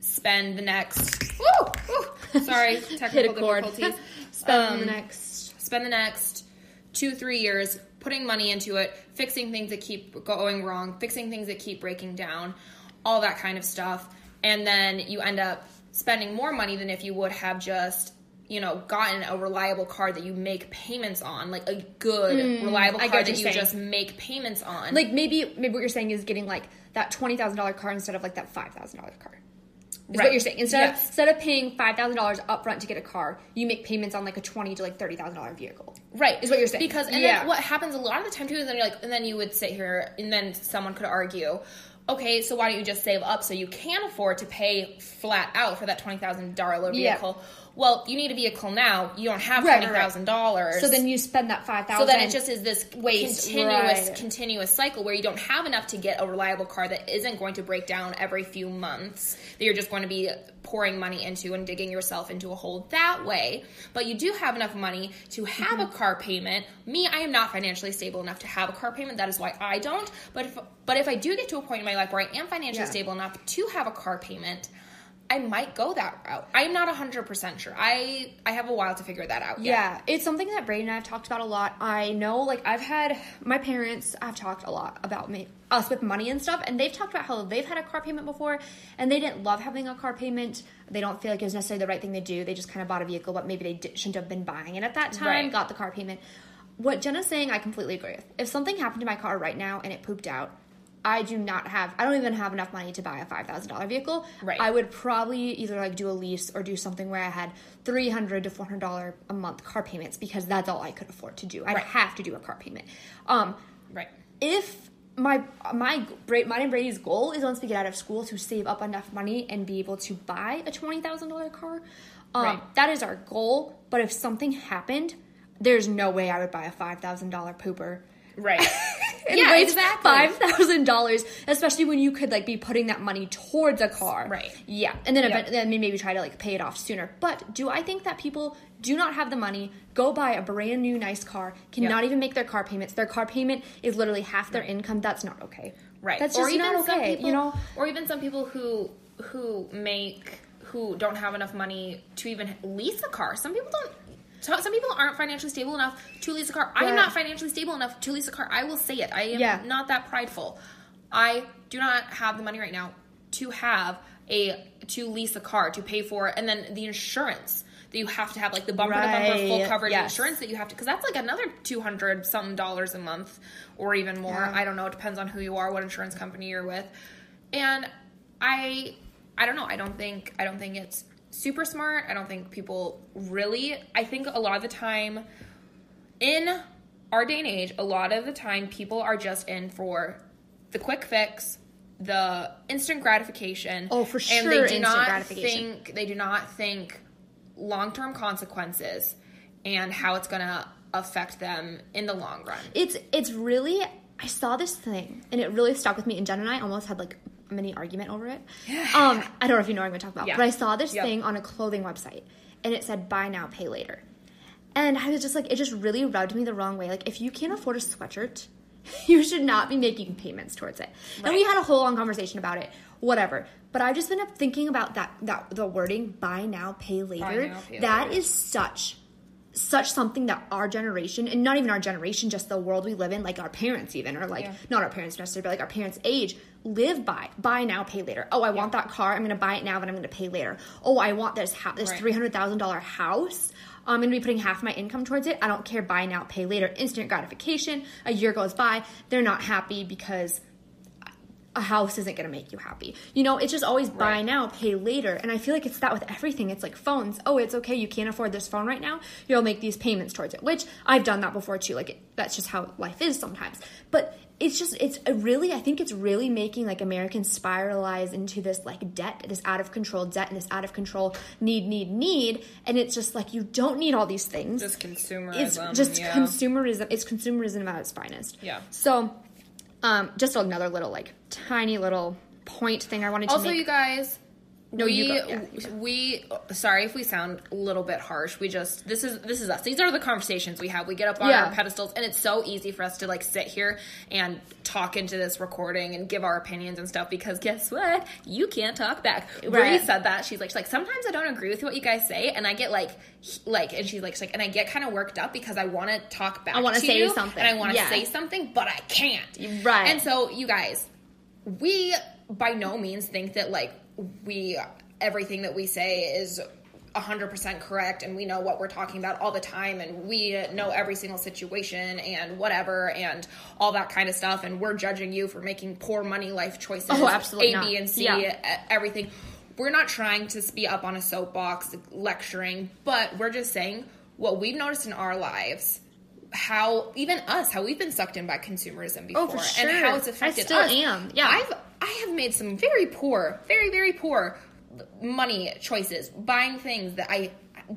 A: spend the next. Woo, woo, sorry, technical difficulties.
B: Spend the
A: Um,
B: next
A: spend the next two three years putting money into it fixing things that keep going wrong fixing things that keep breaking down all that kind of stuff and then you end up spending more money than if you would have just you know gotten a reliable car that you make payments on like a good reliable
B: Mm, get
A: car that you
B: saying.
A: just make payments on
B: like maybe maybe what you're saying is getting like that twenty thousand dollar car instead of like that five thousand dollar car. Is
A: Right.
B: what you're saying. Instead
A: Yes.
B: of instead of paying five thousand dollars upfront to get a car, you make payments on like a twenty to like thirty thousand dollar vehicle.
A: Right,
B: Is what you're saying.
A: Because and
B: Yeah.
A: then what happens a lot of the time too is then you're like, and then you would sit here, and then someone could argue, okay, so why don't you just save up so you can afford to pay flat out for that twenty thousand dollar
B: Yeah.
A: Well, you need a vehicle now. You don't have
B: Right, right,
A: twenty
B: right.
A: thousand dollars.
B: So then you spend that five
A: so then it just is this
B: waste,
A: continuous,
B: right.
A: continuous cycle where you don't have enough to get a reliable car that isn't going to break down every few months. That you're just going to be pouring money into and digging yourself into a hole that way. But you do have enough money to have
B: Mm-hmm.
A: a car payment. Me, I am not financially stable enough to have a car payment. That is why I don't. But if but if I do get to a point in my life where I am financially
B: Yeah.
A: stable enough to have a car payment. I might go that route. I'm not 100% sure. I I have a while to figure that out. yet.
B: Yeah, it's something that Brady and I have talked about a lot. I know, like, I've had my parents, I've talked a lot about me, us with money and stuff, and they've talked about how they've had a car payment before, and they didn't love having a car payment. They don't feel like it was necessarily the right thing to do. They just kind of bought a vehicle, but maybe they di- shouldn't have been buying it at that time,
A: Right.
B: got the car payment. What Jenna's saying, I completely agree with. If something happened to my car right now and it pooped out, I do not have, I don't even have enough money to buy a $5,000 vehicle.
A: Right.
B: I would probably either like do a lease or do something where I had three hundred to four hundred dollar a month car payments because that's all I could afford to do. I'd
A: Right.
B: have to do a car payment. Um,
A: Right.
B: if my my mine and Brady's goal is once we get out of school to save up enough money and be able to buy a twenty thousand dollar car. Um,
A: Right.
B: That is our goal. But if something happened, there's no way I would buy a five thousand dollar pooper.
A: Right.
B: And
A: Yeah,
B: waste
A: exactly.
B: Five thousand dollars, especially when you could like be putting that money towards a car.
A: Right.
B: Yeah, and then
A: Yep.
B: then maybe try to like pay it off sooner. But do I think that people do not have the money, go buy a brand new nice car, cannot
A: Yep.
B: even make their car payments? Their car payment is literally half their income. That's not okay.
A: Right.
B: That's just not okay.
A: people,
B: you know.
A: or even some people who who make who don't have enough money to even lease a car. Some people don't. So- Some people aren't financially stable enough to lease a car. I am not financially stable enough to lease a car. I will say it. I am
B: Yeah.
A: not that prideful. I do not have the money right now to have a to lease a car to pay for it, and then the insurance that you have to have, like the bumper to bumper full coverage
B: Yes.
A: insurance that you have to, because that's like another two hundred some dollars a month, or even more.
B: Yeah.
A: I don't know. It depends on who you are, what insurance company you're with, and I, I don't know. I don't think I don't think it's super smart. I don't think people really. I think a lot of the time in our day and age, a lot of the time people are just in for the quick fix, the instant gratification.
B: Oh, for sure.
A: And they do not think they do not think long term consequences and how it's gonna affect them in the long run.
B: It's it's really I saw this thing and it really stuck with me and Jen and I almost had like mini argument over it. Um, I don't know if you know what I'm gonna talk about,
A: Yeah.
B: but I saw this
A: Yep.
B: thing on a clothing website and it said buy now, pay later. And I was just like, it just really rubbed me the wrong way. Like, if you can't afford a sweatshirt, you should not be making payments towards it. And we had a whole long conversation about it, whatever. But I've just been up thinking about that, that the wording buy now, pay later.
A: now, pay
B: That
A: later.
B: is such such something that our generation and not even our generation just the world we live in like our parents even or like
A: Yeah.
B: not our parents necessarily but like our parents age live by buy now pay later. Oh i want that car i'm gonna buy it now but i'm gonna pay later. Oh i want this ha- this
A: Right.
B: $300000 house i'm gonna be putting half my income towards it. I don't care buy now pay later. Instant gratification a year goes by they're not happy because a house isn't going to make you happy. You know, it's just always buy
A: Right.
B: now, pay later. And I feel like it's that with everything. It's like phones. Oh, it's okay. You can't afford this phone right now. You'll make these payments towards it, which I've done that before too. Like, it, that's just how life is sometimes. But it's just, it's really, I think it's really making like Americans spiralize into this like debt, this out of control debt and this out of control need, need, need. And it's just like, you don't need all these things
A: Just consumerism.
B: it's just
A: yeah.
B: consumerism. It's consumerism at its finest.
A: Yeah.
B: So, um, just another little like tiny little point thing I wanted to
A: Also,
B: make.
A: you guys.
B: No,
A: we,
B: you go, yeah,
A: we sorry if we sound a little bit harsh. We just this is this is us. These are the conversations we have. We get up on
B: Yeah.
A: our pedestals, and it's so easy for us to like sit here and talk into this recording and give our opinions and stuff. Because guess what? You can't talk back. Bree
B: Right.
A: said that. She's like, she's like sometimes I don't agree with what you guys say, and I get like like, and she's like, she's like, and I get kind of worked up because I want to talk back.
B: I wanna
A: to
B: say
A: you,
B: something.
A: and I want to
B: Yeah.
A: say something, but I can't.
B: Right.
A: And so, you guys, we by no means think that like we everything that we say is 100% correct and we know what we're talking about all the time and we know every single situation and whatever and all that kind of stuff and we're judging you for making poor money life choices
B: Oh, absolutely
A: a
B: not.
A: b and c
B: Yeah.
A: everything we're not trying to be up on a soapbox lecturing but we're just saying what we've noticed in our lives how even us how we've been sucked in by consumerism before
B: Oh, for
A: and how it's affected.
B: I
A: affected
B: still
A: us.
B: am. Yeah.
A: I've I have made some very poor, very very poor money choices, buying things that I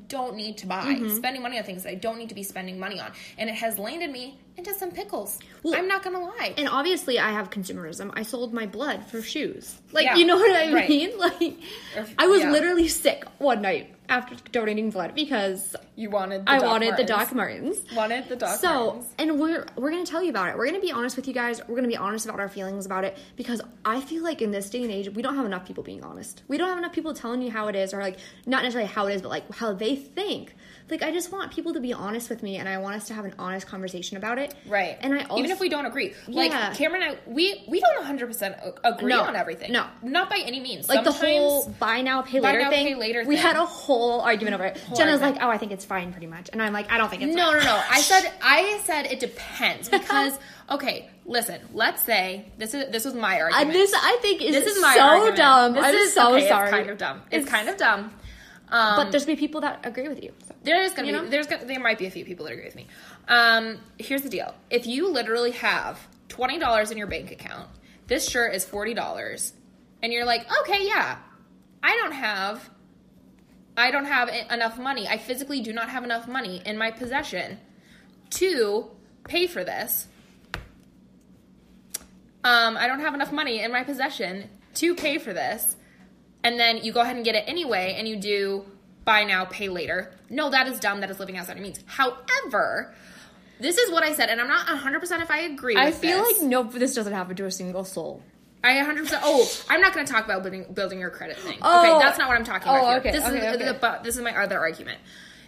A: don't need to buy,
B: Mm-hmm.
A: spending money on things that I don't need to be spending money on, and it has landed me into some pickles.
B: Well,
A: I'm not gonna lie.
B: and obviously, I have consumerism. I sold my blood for shoes. Like,
A: Yeah,
B: you know what I
A: right.
B: mean? Like,
A: Or-
B: I was
A: yeah.
B: literally sick one night after donating blood because
A: you wanted. The
B: I
A: Doc
B: wanted the Doc Martens.
A: Wanted the Doc Martens.
B: So,
A: Martens.
B: and we're we're gonna tell you about it. We're gonna be honest with you guys. We're gonna be honest about our feelings about it because I feel like in this day and age, we don't have enough people being honest. We don't have enough people telling you how it is, or like not necessarily how it is, but like how they think. Like I just want people to be honest with me, and I want us to have an honest conversation about it.
A: Right.
B: And I also
A: even if we don't agree, like
B: Yeah.
A: Cameron and I, we we don't 100 percent agree
B: No.
A: on everything.
B: No.
A: not by any means.
B: like the whole buy now pay
A: Buy
B: later
A: now,
B: thing.
A: pay later
B: we
A: thing.
B: had a whole argument over it. Jenna's
A: argument.
B: like, "Oh, I think it's fine, pretty much," and I'm like, "I don't think it's
A: No,
B: fine.
A: no, no. I said I said it depends because okay, listen. Let's say this is this was my argument.
B: And this I think is
A: this is my
B: so
A: argument.
B: dumb.
A: This
B: I'm
A: is
B: so
A: okay,
B: sorry.
A: It's kind of dumb. It's,
B: It's-
A: kind of dumb. Um,
B: but there's gonna be people that agree with you. So.
A: there's gonna
B: you
A: be
B: know?
A: there's gonna, there might be a few people that agree with me. Um, here's the deal: if you literally have twenty dollars in your bank account, this shirt is forty dollars, and you're like, okay, yeah, I don't have, I don't have enough money. I physically do not have enough money in my possession to pay for this. Um, I don't have enough money in my possession to pay for this and then you go ahead and get it anyway and you do buy now pay later no that is dumb that is living outside your means however this is what i said and i'm not 100% if i agree with
B: I feel
A: this.
B: like no, this doesn't happen to a single soul.
A: i 100% oh i'm not going to talk about building building your credit thing
B: Oh.
A: okay that's not what i'm talking about
B: Oh,
A: here.
B: okay,
A: this
B: okay,
A: is
B: okay.
A: The, this is my other argument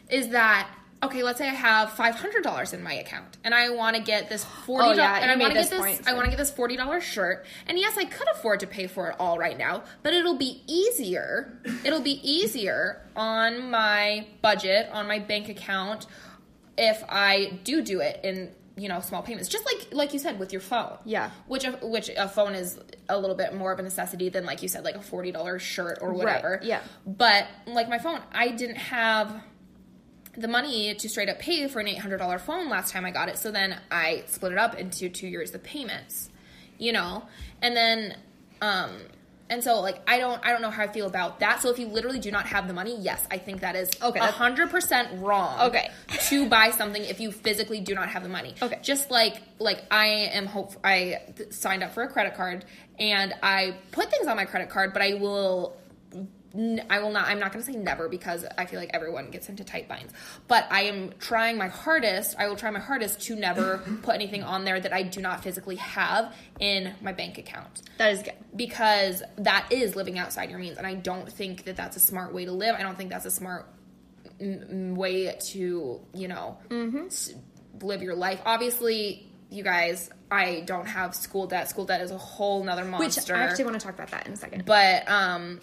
A: is that okay let's say i have $500 in my account and i want to get this $40
B: Oh, yeah,
A: and i want to
B: this point,
A: this i want to get this $40 shirt and yes i could afford to pay for it all right now but it'll be easier it'll be easier on my budget on my bank account if i do do it in you know small payments just like like you said with your phone
B: Yeah.
A: which a, which a phone is a little bit more of a necessity than like you said like a $40 shirt or whatever
B: yeah.
A: but like my phone i didn't have the money to straight up pay for an $800 phone last time i got it so then i split it up into two years of payments you know and then um and so like i don't i don't know how i feel about that so if you literally do not have the money yes i think that is
B: Okay,
A: a 100% wrong
B: Okay.
A: to buy something if you physically do not have the money
B: Okay.
A: just like like i am hope i signed up for a credit card and i put things on my credit card but i will I will not. I'm not going to say never because I feel like everyone gets into tight binds. But I am trying my hardest. I will try my hardest to never put anything on there that I do not physically have in my bank account
B: That is good.
A: because that is living outside your means, and I don't think that that's a smart way to live. I don't think that's a smart m- way to you know s- live your life. Obviously, you guys, I don't have school debt. School debt is a whole nother
B: Which
A: monster.
B: I actually want to talk about that in a second.
A: but um,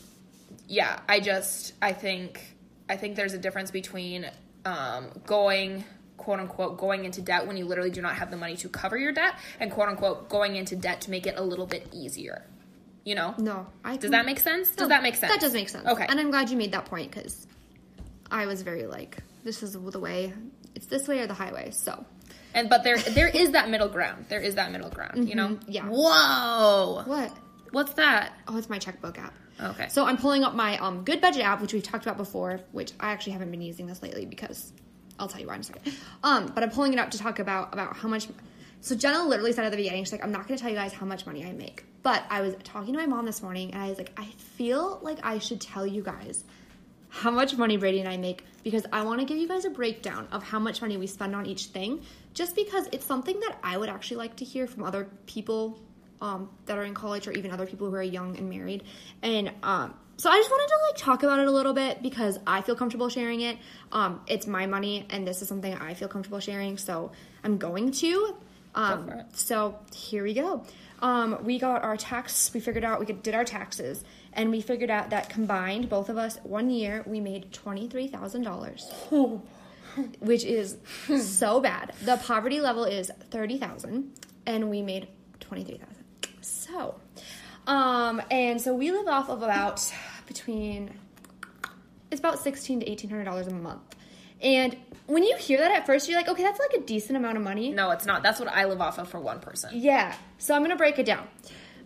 A: yeah, I just I think I think there's a difference between um, going quote unquote going into debt when you literally do not have the money to cover your debt and quote unquote going into debt to make it a little bit easier. You know?
B: no, I
A: Does that make sense? Does that make sense?
B: That does make sense.
A: Okay.
B: And I'm glad you made that point because I was very like, this is the way. It's this way or the highway. So
A: And but there there is that middle ground. There is that middle ground, you know?
B: Mm-hmm. yeah.
A: Whoa.
B: what?
A: What's that?
B: Oh, it's my checkbook app.
A: Okay.
B: So I'm pulling up my um, Good Budget app, which we've talked about before, which I actually haven't been using this lately because I'll tell you why in a second. Um, but I'm pulling it up to talk about about how much. So Jenna literally said at the beginning, she's like, "I'm not going to tell you guys how much money I make." But I was talking to my mom this morning, and I was like, "I feel like I should tell you guys how much money Brady and I make because I want to give you guys a breakdown of how much money we spend on each thing, just because it's something that I would actually like to hear from other people um, that are in college or even other people who are young and married. And um, so I just wanted to like talk about it a little bit because I feel comfortable sharing it. Um, it's my money, and this is something I feel comfortable sharing, so I'm going to. Um, so here we go. Um, we got our tax. We figured out we could, did our taxes, and we figured out that combined, both of us, one year we made twenty three thousand dollars, which is so bad. The poverty level is thirty thousand, and we made twenty three thousand. So, um, and so we live off of about between it's about sixteen to eighteen hundred dollars a month. And when you hear that at first, you're like, okay, that's like a decent amount of money.
A: No, it's not. That's what I live off of for one person.
B: Yeah. So I'm gonna break it down.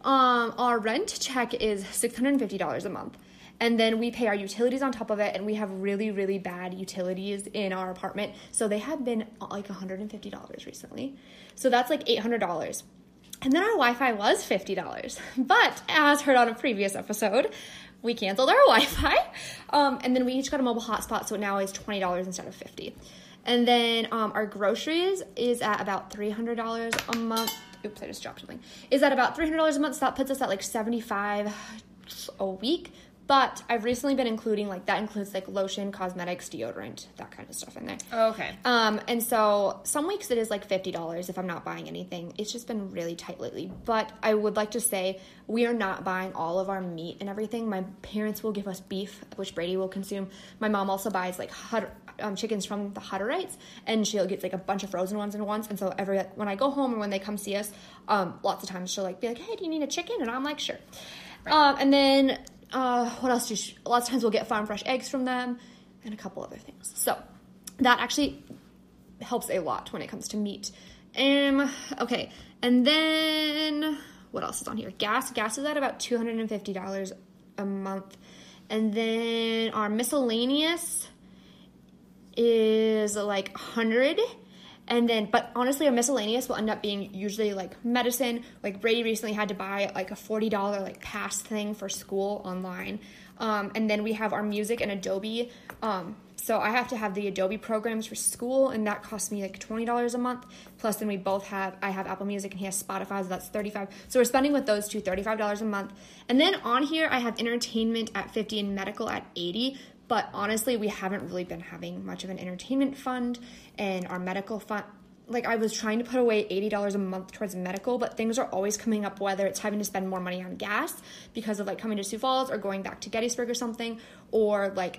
B: Um, our rent check is six hundred and fifty dollars a month, and then we pay our utilities on top of it, and we have really really bad utilities in our apartment, so they have been uh, like one hundred and fifty dollars recently. So that's like eight hundred dollars. And then our Wi-Fi was fifty dollars, but as heard on a previous episode, we canceled our Wi-Fi, um, and then we each got a mobile hotspot, so it now is twenty dollars instead of fifty. And then um, our groceries is at about three hundred dollars a month. Oops, I just dropped something. Is at about three hundred dollars a month. So that puts us at like seventy five a week. But I've recently been including like that includes like lotion, cosmetics, deodorant, that kind of stuff in there.
A: Okay.
B: Um, and so some weeks it is like fifty dollars if I'm not buying anything. It's just been really tight lately. But I would like to say we are not buying all of our meat and everything. My parents will give us beef, which Brady will consume. My mom also buys like hut, um, chickens from the Hutterites, and she'll get like a bunch of frozen ones in once. And so every when I go home or when they come see us, um, lots of times she'll like be like, "Hey, do you need a chicken?" And I'm like, "Sure." Um, and then uh, what else? Do you, a lot of times we'll get farm fresh eggs from them, and a couple other things. So that actually helps a lot when it comes to meat. Um, okay, and then what else is on here? Gas. Gas is at about two hundred and fifty dollars a month, and then our miscellaneous is like hundred. And then, but honestly, our miscellaneous will end up being usually like medicine. Like Brady recently had to buy like a forty dollar like pass thing for school online. Um, and then we have our music and Adobe. Um, so I have to have the Adobe programs for school, and that costs me like twenty dollars a month. Plus, then we both have I have Apple Music and he has Spotify, so that's thirty five. So we're spending with those two thirty five dollars a month. And then on here, I have entertainment at fifty and medical at eighty. But honestly, we haven't really been having much of an entertainment fund and our medical fund. Like I was trying to put away eighty dollars a month towards medical, but things are always coming up. Whether it's having to spend more money on gas because of like coming to Sioux Falls or going back to Gettysburg or something, or like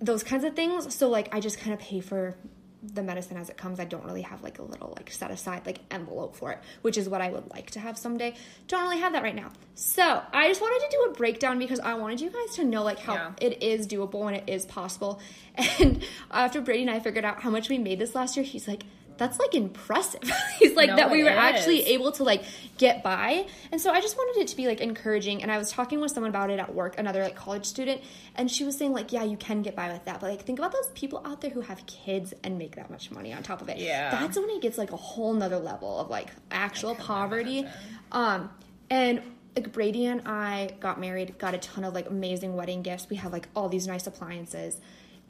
B: those kinds of things. So like I just kind of pay for the medicine as it comes. I don't really have like a little like set aside like envelope for it, which is what I would like to have someday. Don't really have that right now. So I just wanted to do a breakdown because I wanted you guys to know like how
A: Yeah.
B: it is doable and it is possible. And after Brady and I figured out how much we made this last year, he's like, that's like impressive. he's like
A: No,
B: that we were actually able to like get by. And so I just wanted it to be like encouraging. And I was talking with someone about it at work, another like college student, and she was saying like, yeah, you can get by with that, but like think about those people out there who have kids and make that much money on top of it.
A: Yeah.
B: that's when it gets like a whole nother level of like actual poverty. Um, and like Brady and I got married, got a ton of like amazing wedding gifts. We have like all these nice appliances.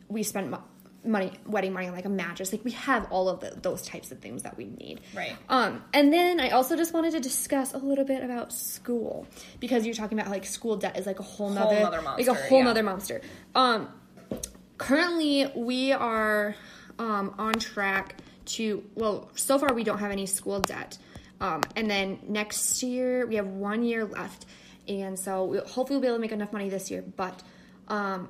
B: We spent money, wedding money like a mattress. Like we have all of the, those types of things that we need.
A: Right.
B: Um, and then I also just wanted to discuss a little bit about school because you're talking about like school debt is like a whole
A: Whole
B: nother,
A: nother
B: like a whole
A: yeah.
B: nother monster. Um, currently we are um, on track to well so far we don't have any school debt um, and then next year we have one year left and so we, hopefully we'll be able to make enough money this year but um,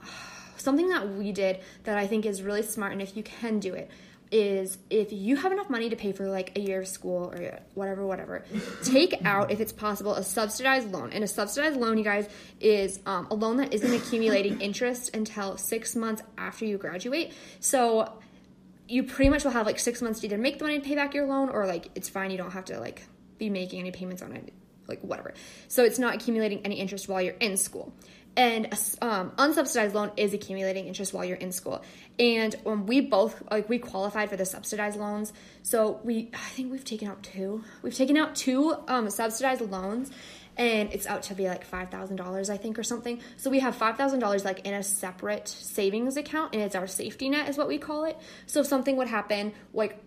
B: something that we did that i think is really smart and if you can do it is if you have enough money to pay for like a year of school or whatever whatever take out if it's possible a subsidized loan. And a subsidized loan you guys is um, a loan that isn't accumulating interest until six months after you graduate. So you pretty much will have like six months to either make the money to pay back your loan or like it's fine you don't have to like be making any payments on it like whatever. So it's not accumulating any interest while you're in school and um, unsubsidized loan is accumulating interest while you're in school. And um, we both like we qualified for the subsidized loans. So we i think we've taken out two. We've taken out two um, subsidized loans and it's out to be like $5000 i think or something. So we have $5000 like in a separate savings account and it's our safety net is what we call it. So if something would happen like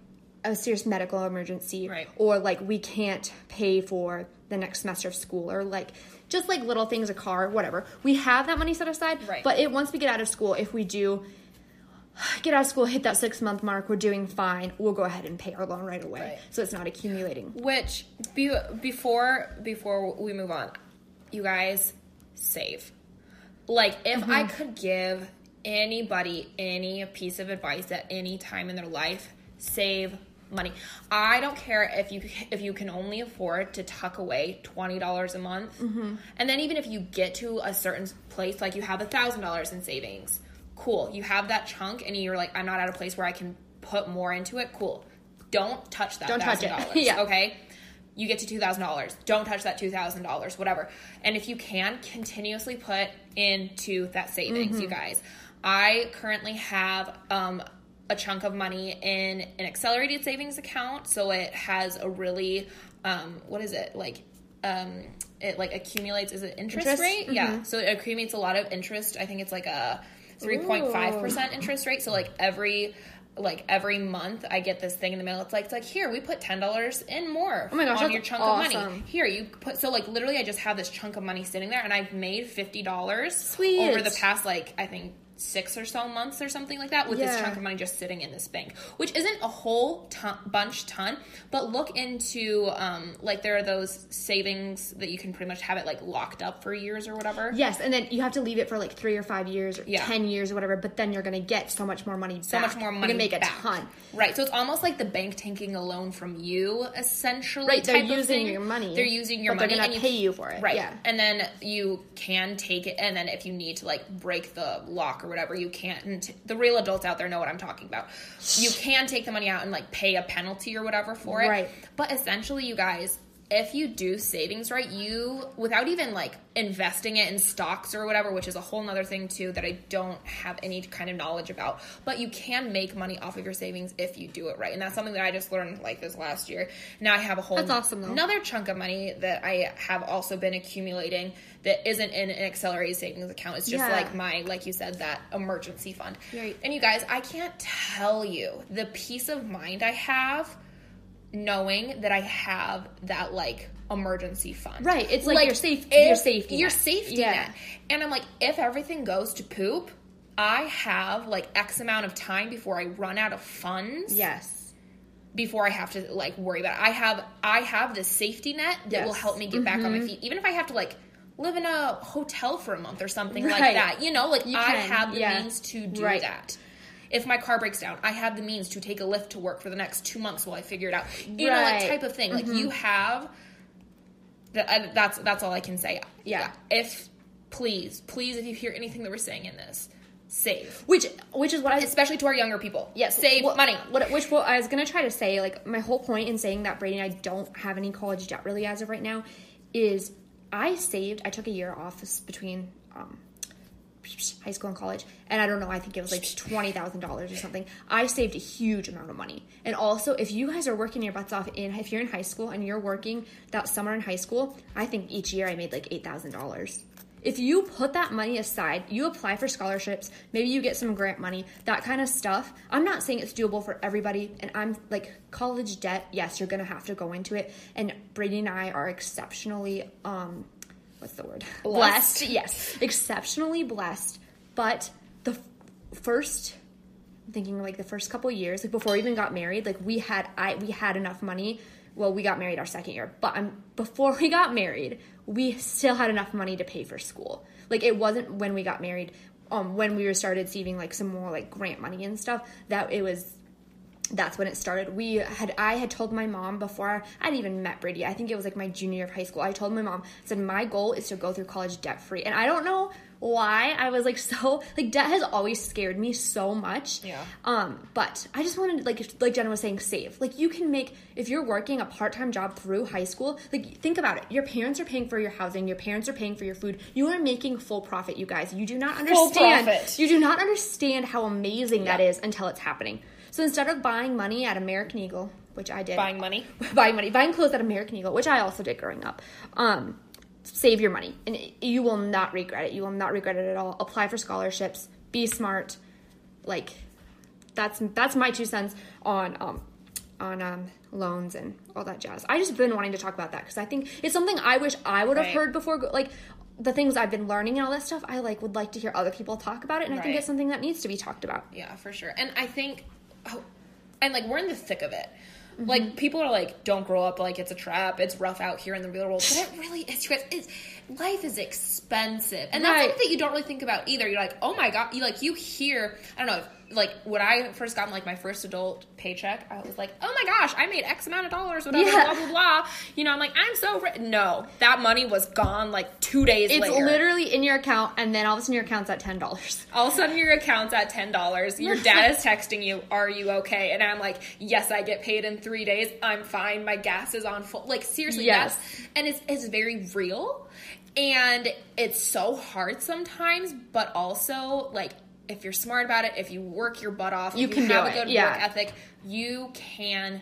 B: a serious medical emergency
A: Right.
B: or like we can't pay for the next semester of school or like just like little things a car whatever we have that money set aside
A: Right.
B: but it once we get out of school if we do get out of school hit that six month mark we're doing fine we'll go ahead and pay our loan right away
A: Right.
B: so it's not accumulating
A: Which be, before before we move on, you guys save. Like if I mm-hmm. could give anybody any piece of advice at any time in their life, save money. I don't care if you if you can only afford to tuck away twenty dollars a month, and then even if you get to a certain place, like you have a thousand dollars in savings, cool. You have that chunk, and you're like, I'm not at a place where I can put more into it. Cool. Don't touch that.
B: Don't touch it.
A: $1,000,
B: Yeah.
A: Okay. You get to two thousand dollars. Don't touch that two thousand dollars. Whatever. And if you can continuously put into that savings, you guys. I currently have um, a chunk of money in an accelerated savings account, so it has a really um, what is it like? Um, it like accumulates. Is it interest,
B: Interest?
A: rate? Yeah. So it accumulates a lot of interest. I think it's like a three point five percent interest rate. So like every like every month I get this thing in the mail. It's like it's like here we put ten dollars in more
B: Oh my gosh,
A: on your chunk of money. Here you put so like literally I just have this chunk of money sitting there and I've made fifty dollars
B: Sweet.
A: over the past like I think six or so months or something like that with this chunk of money just sitting in this bank, which isn't a whole ton, bunch ton, but look into um, like there are those savings that you can pretty much have it like locked up for years or whatever.
B: yes and then you have to leave it for like three or five years or
A: Yeah.
B: ten years or whatever but then you're gonna get so much more money
A: so much more money.
B: you're gonna make a
A: back.
B: ton
A: right? So it's almost like the bank taking a loan from you, essentially.
B: Right, they're using your money,
A: They're using your
B: but they're
A: money,
B: gonna
A: and
B: pay you for it,
A: right?
B: yeah.
A: and then you can take it, and then if you need to like break the lock or whatever, you can't. And t- the real adults out there know what I'm talking about. You can take the money out and like pay a penalty or whatever for it,
B: Right.
A: But essentially, you guys. If you do savings right, you without even like investing it in stocks or whatever, which is a whole nother thing too that I don't have any kind of knowledge about. But you can make money off of your savings if you do it right, and that's something that I just learned like this last year. Now I have a whole
B: That's awesome, though.
A: another chunk of money that I have also been accumulating that isn't in an accelerated savings account. It's just
B: Yeah.
A: like my, like you said, that emergency fund.
B: Right.
A: And you guys, I can't tell you the peace of mind I have knowing that I have that like emergency fund.
B: Right, it's like your safe- your safety
A: Your
B: net.
A: safety
B: Yeah.
A: net. And I'm like, if everything goes to poop, I have like X amount of time before I run out of funds
B: yes
A: before I have to like worry about it. I have I have this safety net that will help me get back on my mm-hmm. feet, even if I have to like live in a hotel for a month or something like that. You know, like
B: You
A: I
B: can,
A: have the
B: yeah.
A: means to do
B: Right.
A: that. If my car breaks down, I have the means to take a Lyft to work for the next two months while I figure it out. You know, like
B: Right.
A: type of thing. Like you have. That, that's that's all I can say.
B: Yeah.
A: If please, please, if you hear anything that we're saying in this, save.
B: Which which is what I
A: Especially to our younger people.
B: Yes,
A: save
B: what-
A: money.
B: What, which what I was gonna try to say, like my whole point in saying that Brady and I don't have any college debt really as of right now, is I saved. I took a year off between um, high school and college, and I don't know. I think it was like twenty thousand dollars or something. I saved a huge amount of money, and also if you guys are working your butts off in if you're in high school and you're working that summer in high school, I think each year I made like eight thousand dollars. If you put that money aside, you apply for scholarships, maybe you get some grant money, that kind of stuff. I'm not saying it's doable for everybody, and I'm like college debt. Yes, you're gonna have to go into it, and Brady and I are exceptionally um, what's the word?
A: Blessed.
B: Yes, exceptionally blessed. But the f- first, I'm thinking like the first couple years, like before we even got married, like we had I we had enough money. Well, we got married our second year, but um, before we got married, we still had enough money to pay for school. Like it wasn't when we got married, um, when we were started receiving like some more like grant money and stuff that it was that's when it started. We had I had told my mom before I'd even met Brady. I think it was like my junior year of high school. I told my mom, I said my goal is to go through college debt free. And I don't know why I was like so like debt has always scared me so much.
A: Yeah.
B: Um, but I just wanted like like Jenna was saying, save. Like you can make if you're working a part time job through high school. Like think about it. Your parents are paying for your housing. Your parents are paying for your food. You are making full profit. You guys. You do not
A: Full
B: understand.
A: profit.
B: You do not understand how amazing that
A: Yeah.
B: is until it's happening. So instead of buying money at American Eagle, which I did,
A: Buying money.
B: buying money, buying clothes at American Eagle, which I also did growing up, um, save your money, and you will not regret it. You will not regret it at all. Apply for scholarships. Be smart. Like that's that's my two cents on um on um loans and all that jazz. I just been wanting to talk about that because I think it's something I wish I would have
A: Right.
B: heard before. Like the things I've been learning and all that stuff. I like would like to hear other people talk about it, and I think it's something that needs to be talked about.
A: Yeah, for sure. And I think, oh, and like we're in the thick of it.
B: Mm-hmm.
A: Like people are like, don't grow up like it's a trap. It's rough out here in the real world, but it really is. you guys, It's life is expensive, and that's
B: Right.
A: something that you don't really think about either. You're like, oh my god, you like you hear. I don't know. Like when I first got like my first adult paycheck, I was like, oh my gosh, I made X amount of dollars, whatever,
B: Yeah.
A: blah blah blah. You know, I'm like, I'm so rich. No, that money was gone like two days
B: It's
A: later.
B: literally in your account, and then all of a sudden your account's at ten dollars.
A: All of a sudden, your account's at ten dollars. Your dad is texting you, "Are you okay?" And I'm like, "Yes, I get paid in three days. I'm fine. My gas is on full." Like seriously,
B: Yes.
A: yes. And it's it's very real, and it's so hard sometimes. But also, like, if you're smart about it, if you work your butt off,
B: You can
A: you have a good
B: yeah.
A: work ethic, you can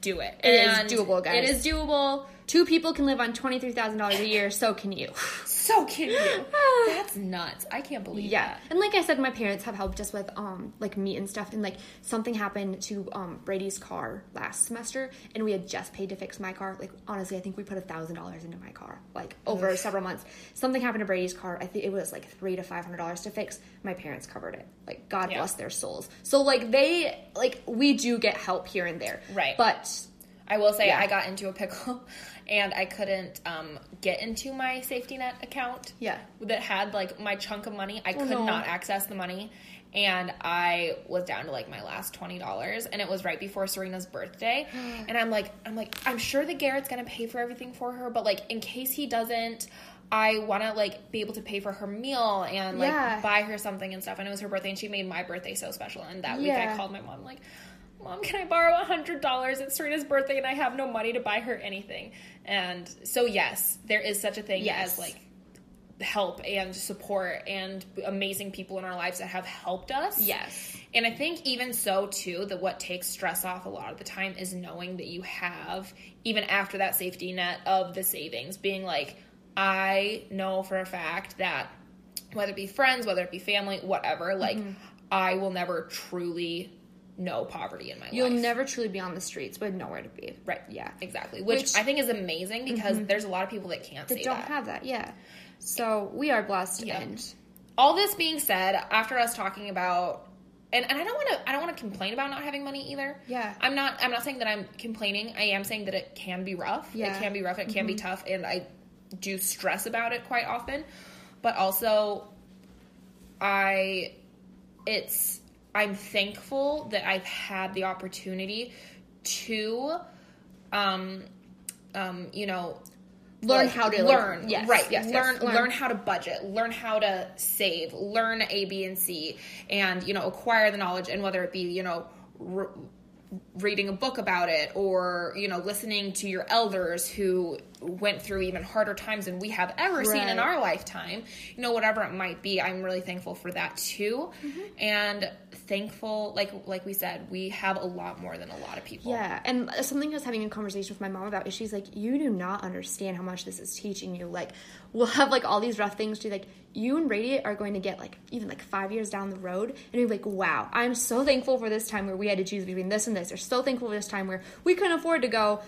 A: do it.
B: It is
A: And
B: doable, guys.
A: It is doable.
B: Two people can live on twenty three thousand dollars a year. So can you.
A: So can you? That's nuts. I can't believe
B: Yeah,
A: that.
B: and like I said, my parents have helped us with um like meat and stuff. And like something happened to um Brady's car last semester, and we had just paid to fix my car. Like honestly, I think we put a thousand dollars into my car like over several months. Something happened to Brady's car. I think it was like three to five hundred dollars to fix. My parents covered it. Like God
A: Yeah.
B: bless their souls. So like they like we do get help here and there.
A: Right.
B: But
A: I will say
B: Yeah.
A: I got into a pickle and I couldn't um, get into my safety net account.
B: Yeah.
A: That had like my chunk of money. I could
B: no.
A: not access the money. And I was down to like my last twenty dollars, and it was right before Serena's birthday. and I'm like, I'm like, I'm sure that Garrett's gonna pay for everything for her, but like in case he doesn't, I want to like be able to pay for her meal and like
B: Yeah.
A: buy her something and stuff. And it was her birthday, and she made my birthday so special. And that week, I called my mom like, Mom, can I borrow a hundred dollars? It's Serena's birthday, and I have no money to buy her anything. And so, yes, there is such a thing
B: Yes.
A: as like help and support and amazing people in our lives that have helped us.
B: Yes.
A: And I think even so too that what takes stress off a lot of the time is knowing that you have even after that safety net of the savings being like I know for a fact that whether it be friends, whether it be family, whatever, like
B: Mm-hmm.
A: I will never truly know poverty in my life.
B: you'll never truly be on the streets with nowhere to be.
A: Right.
B: Yeah.
A: Exactly. Which,
B: Which- Mm-hmm.
A: I think is amazing because there's a lot of people that can't
B: That don't
A: that.
B: have that. Yeah. So we are blessed
A: Yeah.
B: and
A: all this being said, after us talking about and, and I don't want to I don't want to complain about not having money either.
B: Yeah.
A: I'm not I'm not saying that I'm complaining. I am saying that it can be rough.
B: Yeah. Mm-hmm.
A: It can be rough. It can be tough and I do stress about it quite often. But also I it's I'm thankful that I've had the opportunity to, um, um, you know,
B: Learn
A: like,
B: how to, like-
A: learn.
B: yes,
A: right.
B: yes, yes,
A: learn,
B: learn.
A: learn how to budget. Learn how to save. Learn A, B, and C, and you know, acquire the knowledge. And whether it be you know. Re- reading a book about it or you know listening to your elders who went through even harder times than we have ever seen in our lifetime you know whatever it might be i'm really thankful for that too
B: Mm-hmm.
A: and thankful like like we said we have a lot more than a lot of people
B: Yeah, and something I was having a conversation with my mom about is she's like, you do not understand how much this is teaching you. Like, we'll have like all these rough things. She's like, you and Brady are going to get like even like five years down the road, and you're like, wow, I'm so thankful for this time where we had to choose between this and this. Or so thankful for this time where we couldn't afford to go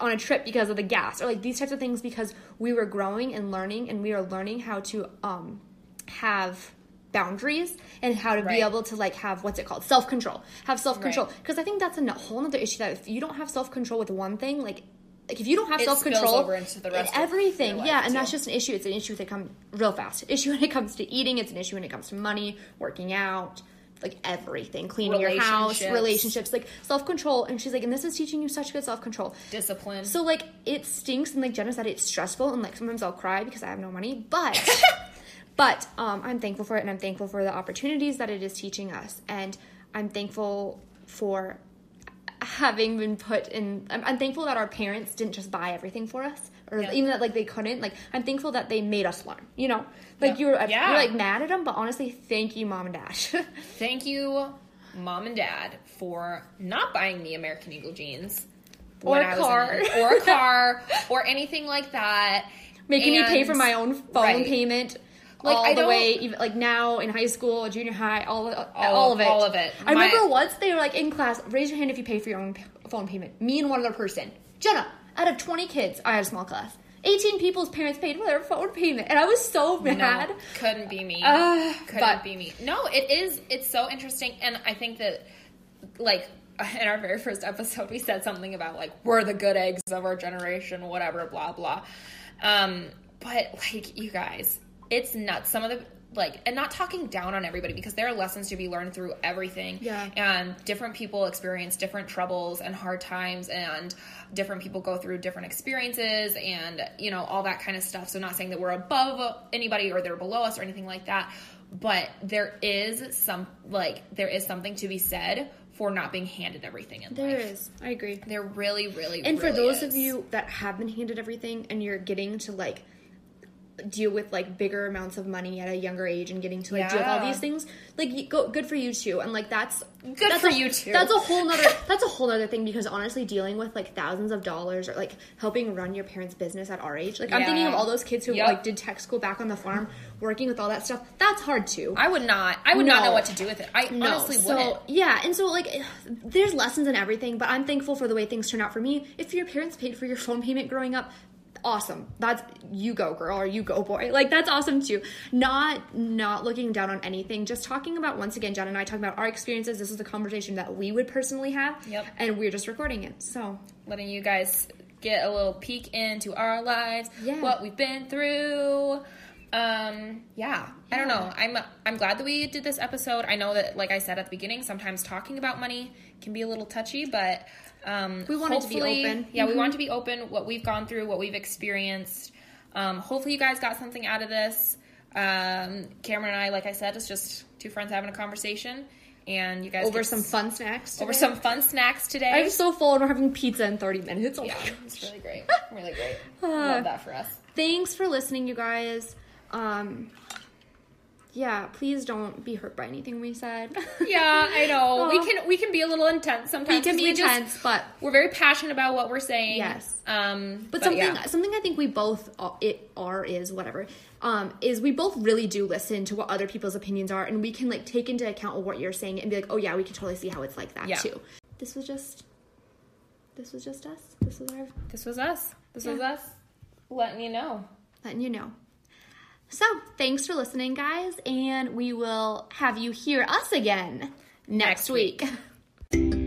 B: on a trip because of the gas, or like these types of things because we were growing and learning, and we are learning how to um have boundaries and how to
A: Right.
B: be able to like have what's it called self control have self control
A: Right.
B: because I think that's a whole other issue that if you don't have self control with one thing, like like if you don't have self control
A: over into the rest of
B: everything, yeah, and
A: too.
B: that's just an issue. It's an issue that comes real fast. Issue when it comes to eating. It's an issue when it comes to money, working out. Like everything, cleaning your house,
A: Relationships.
B: relationships, like self control. And she's like, and this is teaching you such good self control.
A: discipline
B: So like it stinks and like Jenna said it's stressful and like sometimes I'll cry because I have no money. But but um I'm thankful for it and I'm thankful for the opportunities that it is teaching us and I'm thankful for having been put in I'm, I'm thankful that our parents didn't just buy everything for us or
A: Yeah.
B: even that like they couldn't like i'm thankful that they made us learn you know like
A: Yeah.
B: you were
A: Yeah.
B: you're like mad at them but honestly thank you mom and dad
A: thank you mom and dad for not buying me american eagle jeans
B: Or a car.
A: in- or a car or anything like that
B: making me pay for my own phone
A: right.
B: payment
A: Like,
B: all
A: I
B: the way even like now in high school junior high all of, all,
A: All-
B: of it
A: all of it.
B: i
A: My-
B: remember once they were like in class raise your hand if you pay for your own p- phone payment me and one other person jenna out of 20 kids i had a small class 18 people's parents paid for their phone payment and i was so mad
A: No, couldn't be me.
B: Uh,
A: couldn't
B: but-
A: be me. No, it is. It's so interesting, and I think that, like, in our very first episode, we said something about like we're the good eggs of our generation, whatever, blah blah. Um, but like, you guys, it's nuts. Some of the like, and not talking down on everybody because there are lessons to be learned through everything.
B: Yeah.
A: And different people experience different troubles and hard times, and different people go through different experiences, and you know all that kind of stuff. So, not saying that we're above anybody or they're below us or anything like that, but there is some like there is something to be said for not being handed everything in
B: there
A: life.
B: is i agree
A: There really, really,
B: and for those
A: is.
B: of you that have been handed everything and you're getting to like deal with like bigger amounts of money at a younger age and getting to like deal with all these things like you, go good for you too and like that's
A: Good
B: that's
A: for
B: a,
A: you too.
B: that's a whole nother that's a whole other thing because honestly dealing with like thousands of dollars or like helping run your parents business at our age like i'm thinking of all those kids who
A: Yep.
B: like did tech school back on the farm working with all that stuff that's hard too
A: I would not. I would not know what to do with it. I honestly
B: so,
A: wouldn't.
B: Yeah, and so like there's lessons in everything, but I'm thankful for the way things turned out for me. If your parents paid for your phone payment growing up, awesome. That's you go girl or you go boy. Like that's awesome too. Not not looking down on anything, just talking about once again Jen and I talking about our experiences. This is the conversation that we would personally have.
A: Yep.
B: And we're just recording it. So
A: letting you guys get a little peek into our lives,
B: Yeah.
A: what we've been through. Um, yeah, I don't know. I'm I'm glad that we did this episode. I know that, like I said at the beginning, sometimes talking about money can be a little touchy, but um,
B: We want it to be open.
A: Yeah, we
B: Mhm.
A: want to be open. What we've gone through, what we've experienced. Um, hopefully, you guys got something out of this. Um, Cameron and I, like I said, it's just two friends having a conversation, and you guys
B: over some
A: s-
B: fun snacks.
A: over some fun snacks today.
B: I'm so full and we're having pizza in 30 minutes. Oh
A: Yeah, it's really great. Really great. Love that for us.
B: thanks for listening you guys um yeah please don't be hurt by anything we said
A: Yeah, I know. We can we can be a little intense sometimes.
B: we can be
A: just-
B: intense but
A: we're very passionate about what we're saying.
B: Yes.
A: Um,
B: but, something
A: yeah.
B: something i think we both are, it are is whatever um is we both really do listen to what other people's opinions are and we can like take into account what you're saying and be like oh yeah we can totally see how it's like that
A: Yeah.
B: too this was just this was just us this was our
A: This was us. This was us letting you know.
B: letting you know so, thanks for listening, guys, and we will have you hear us again next,
A: next week.
B: week.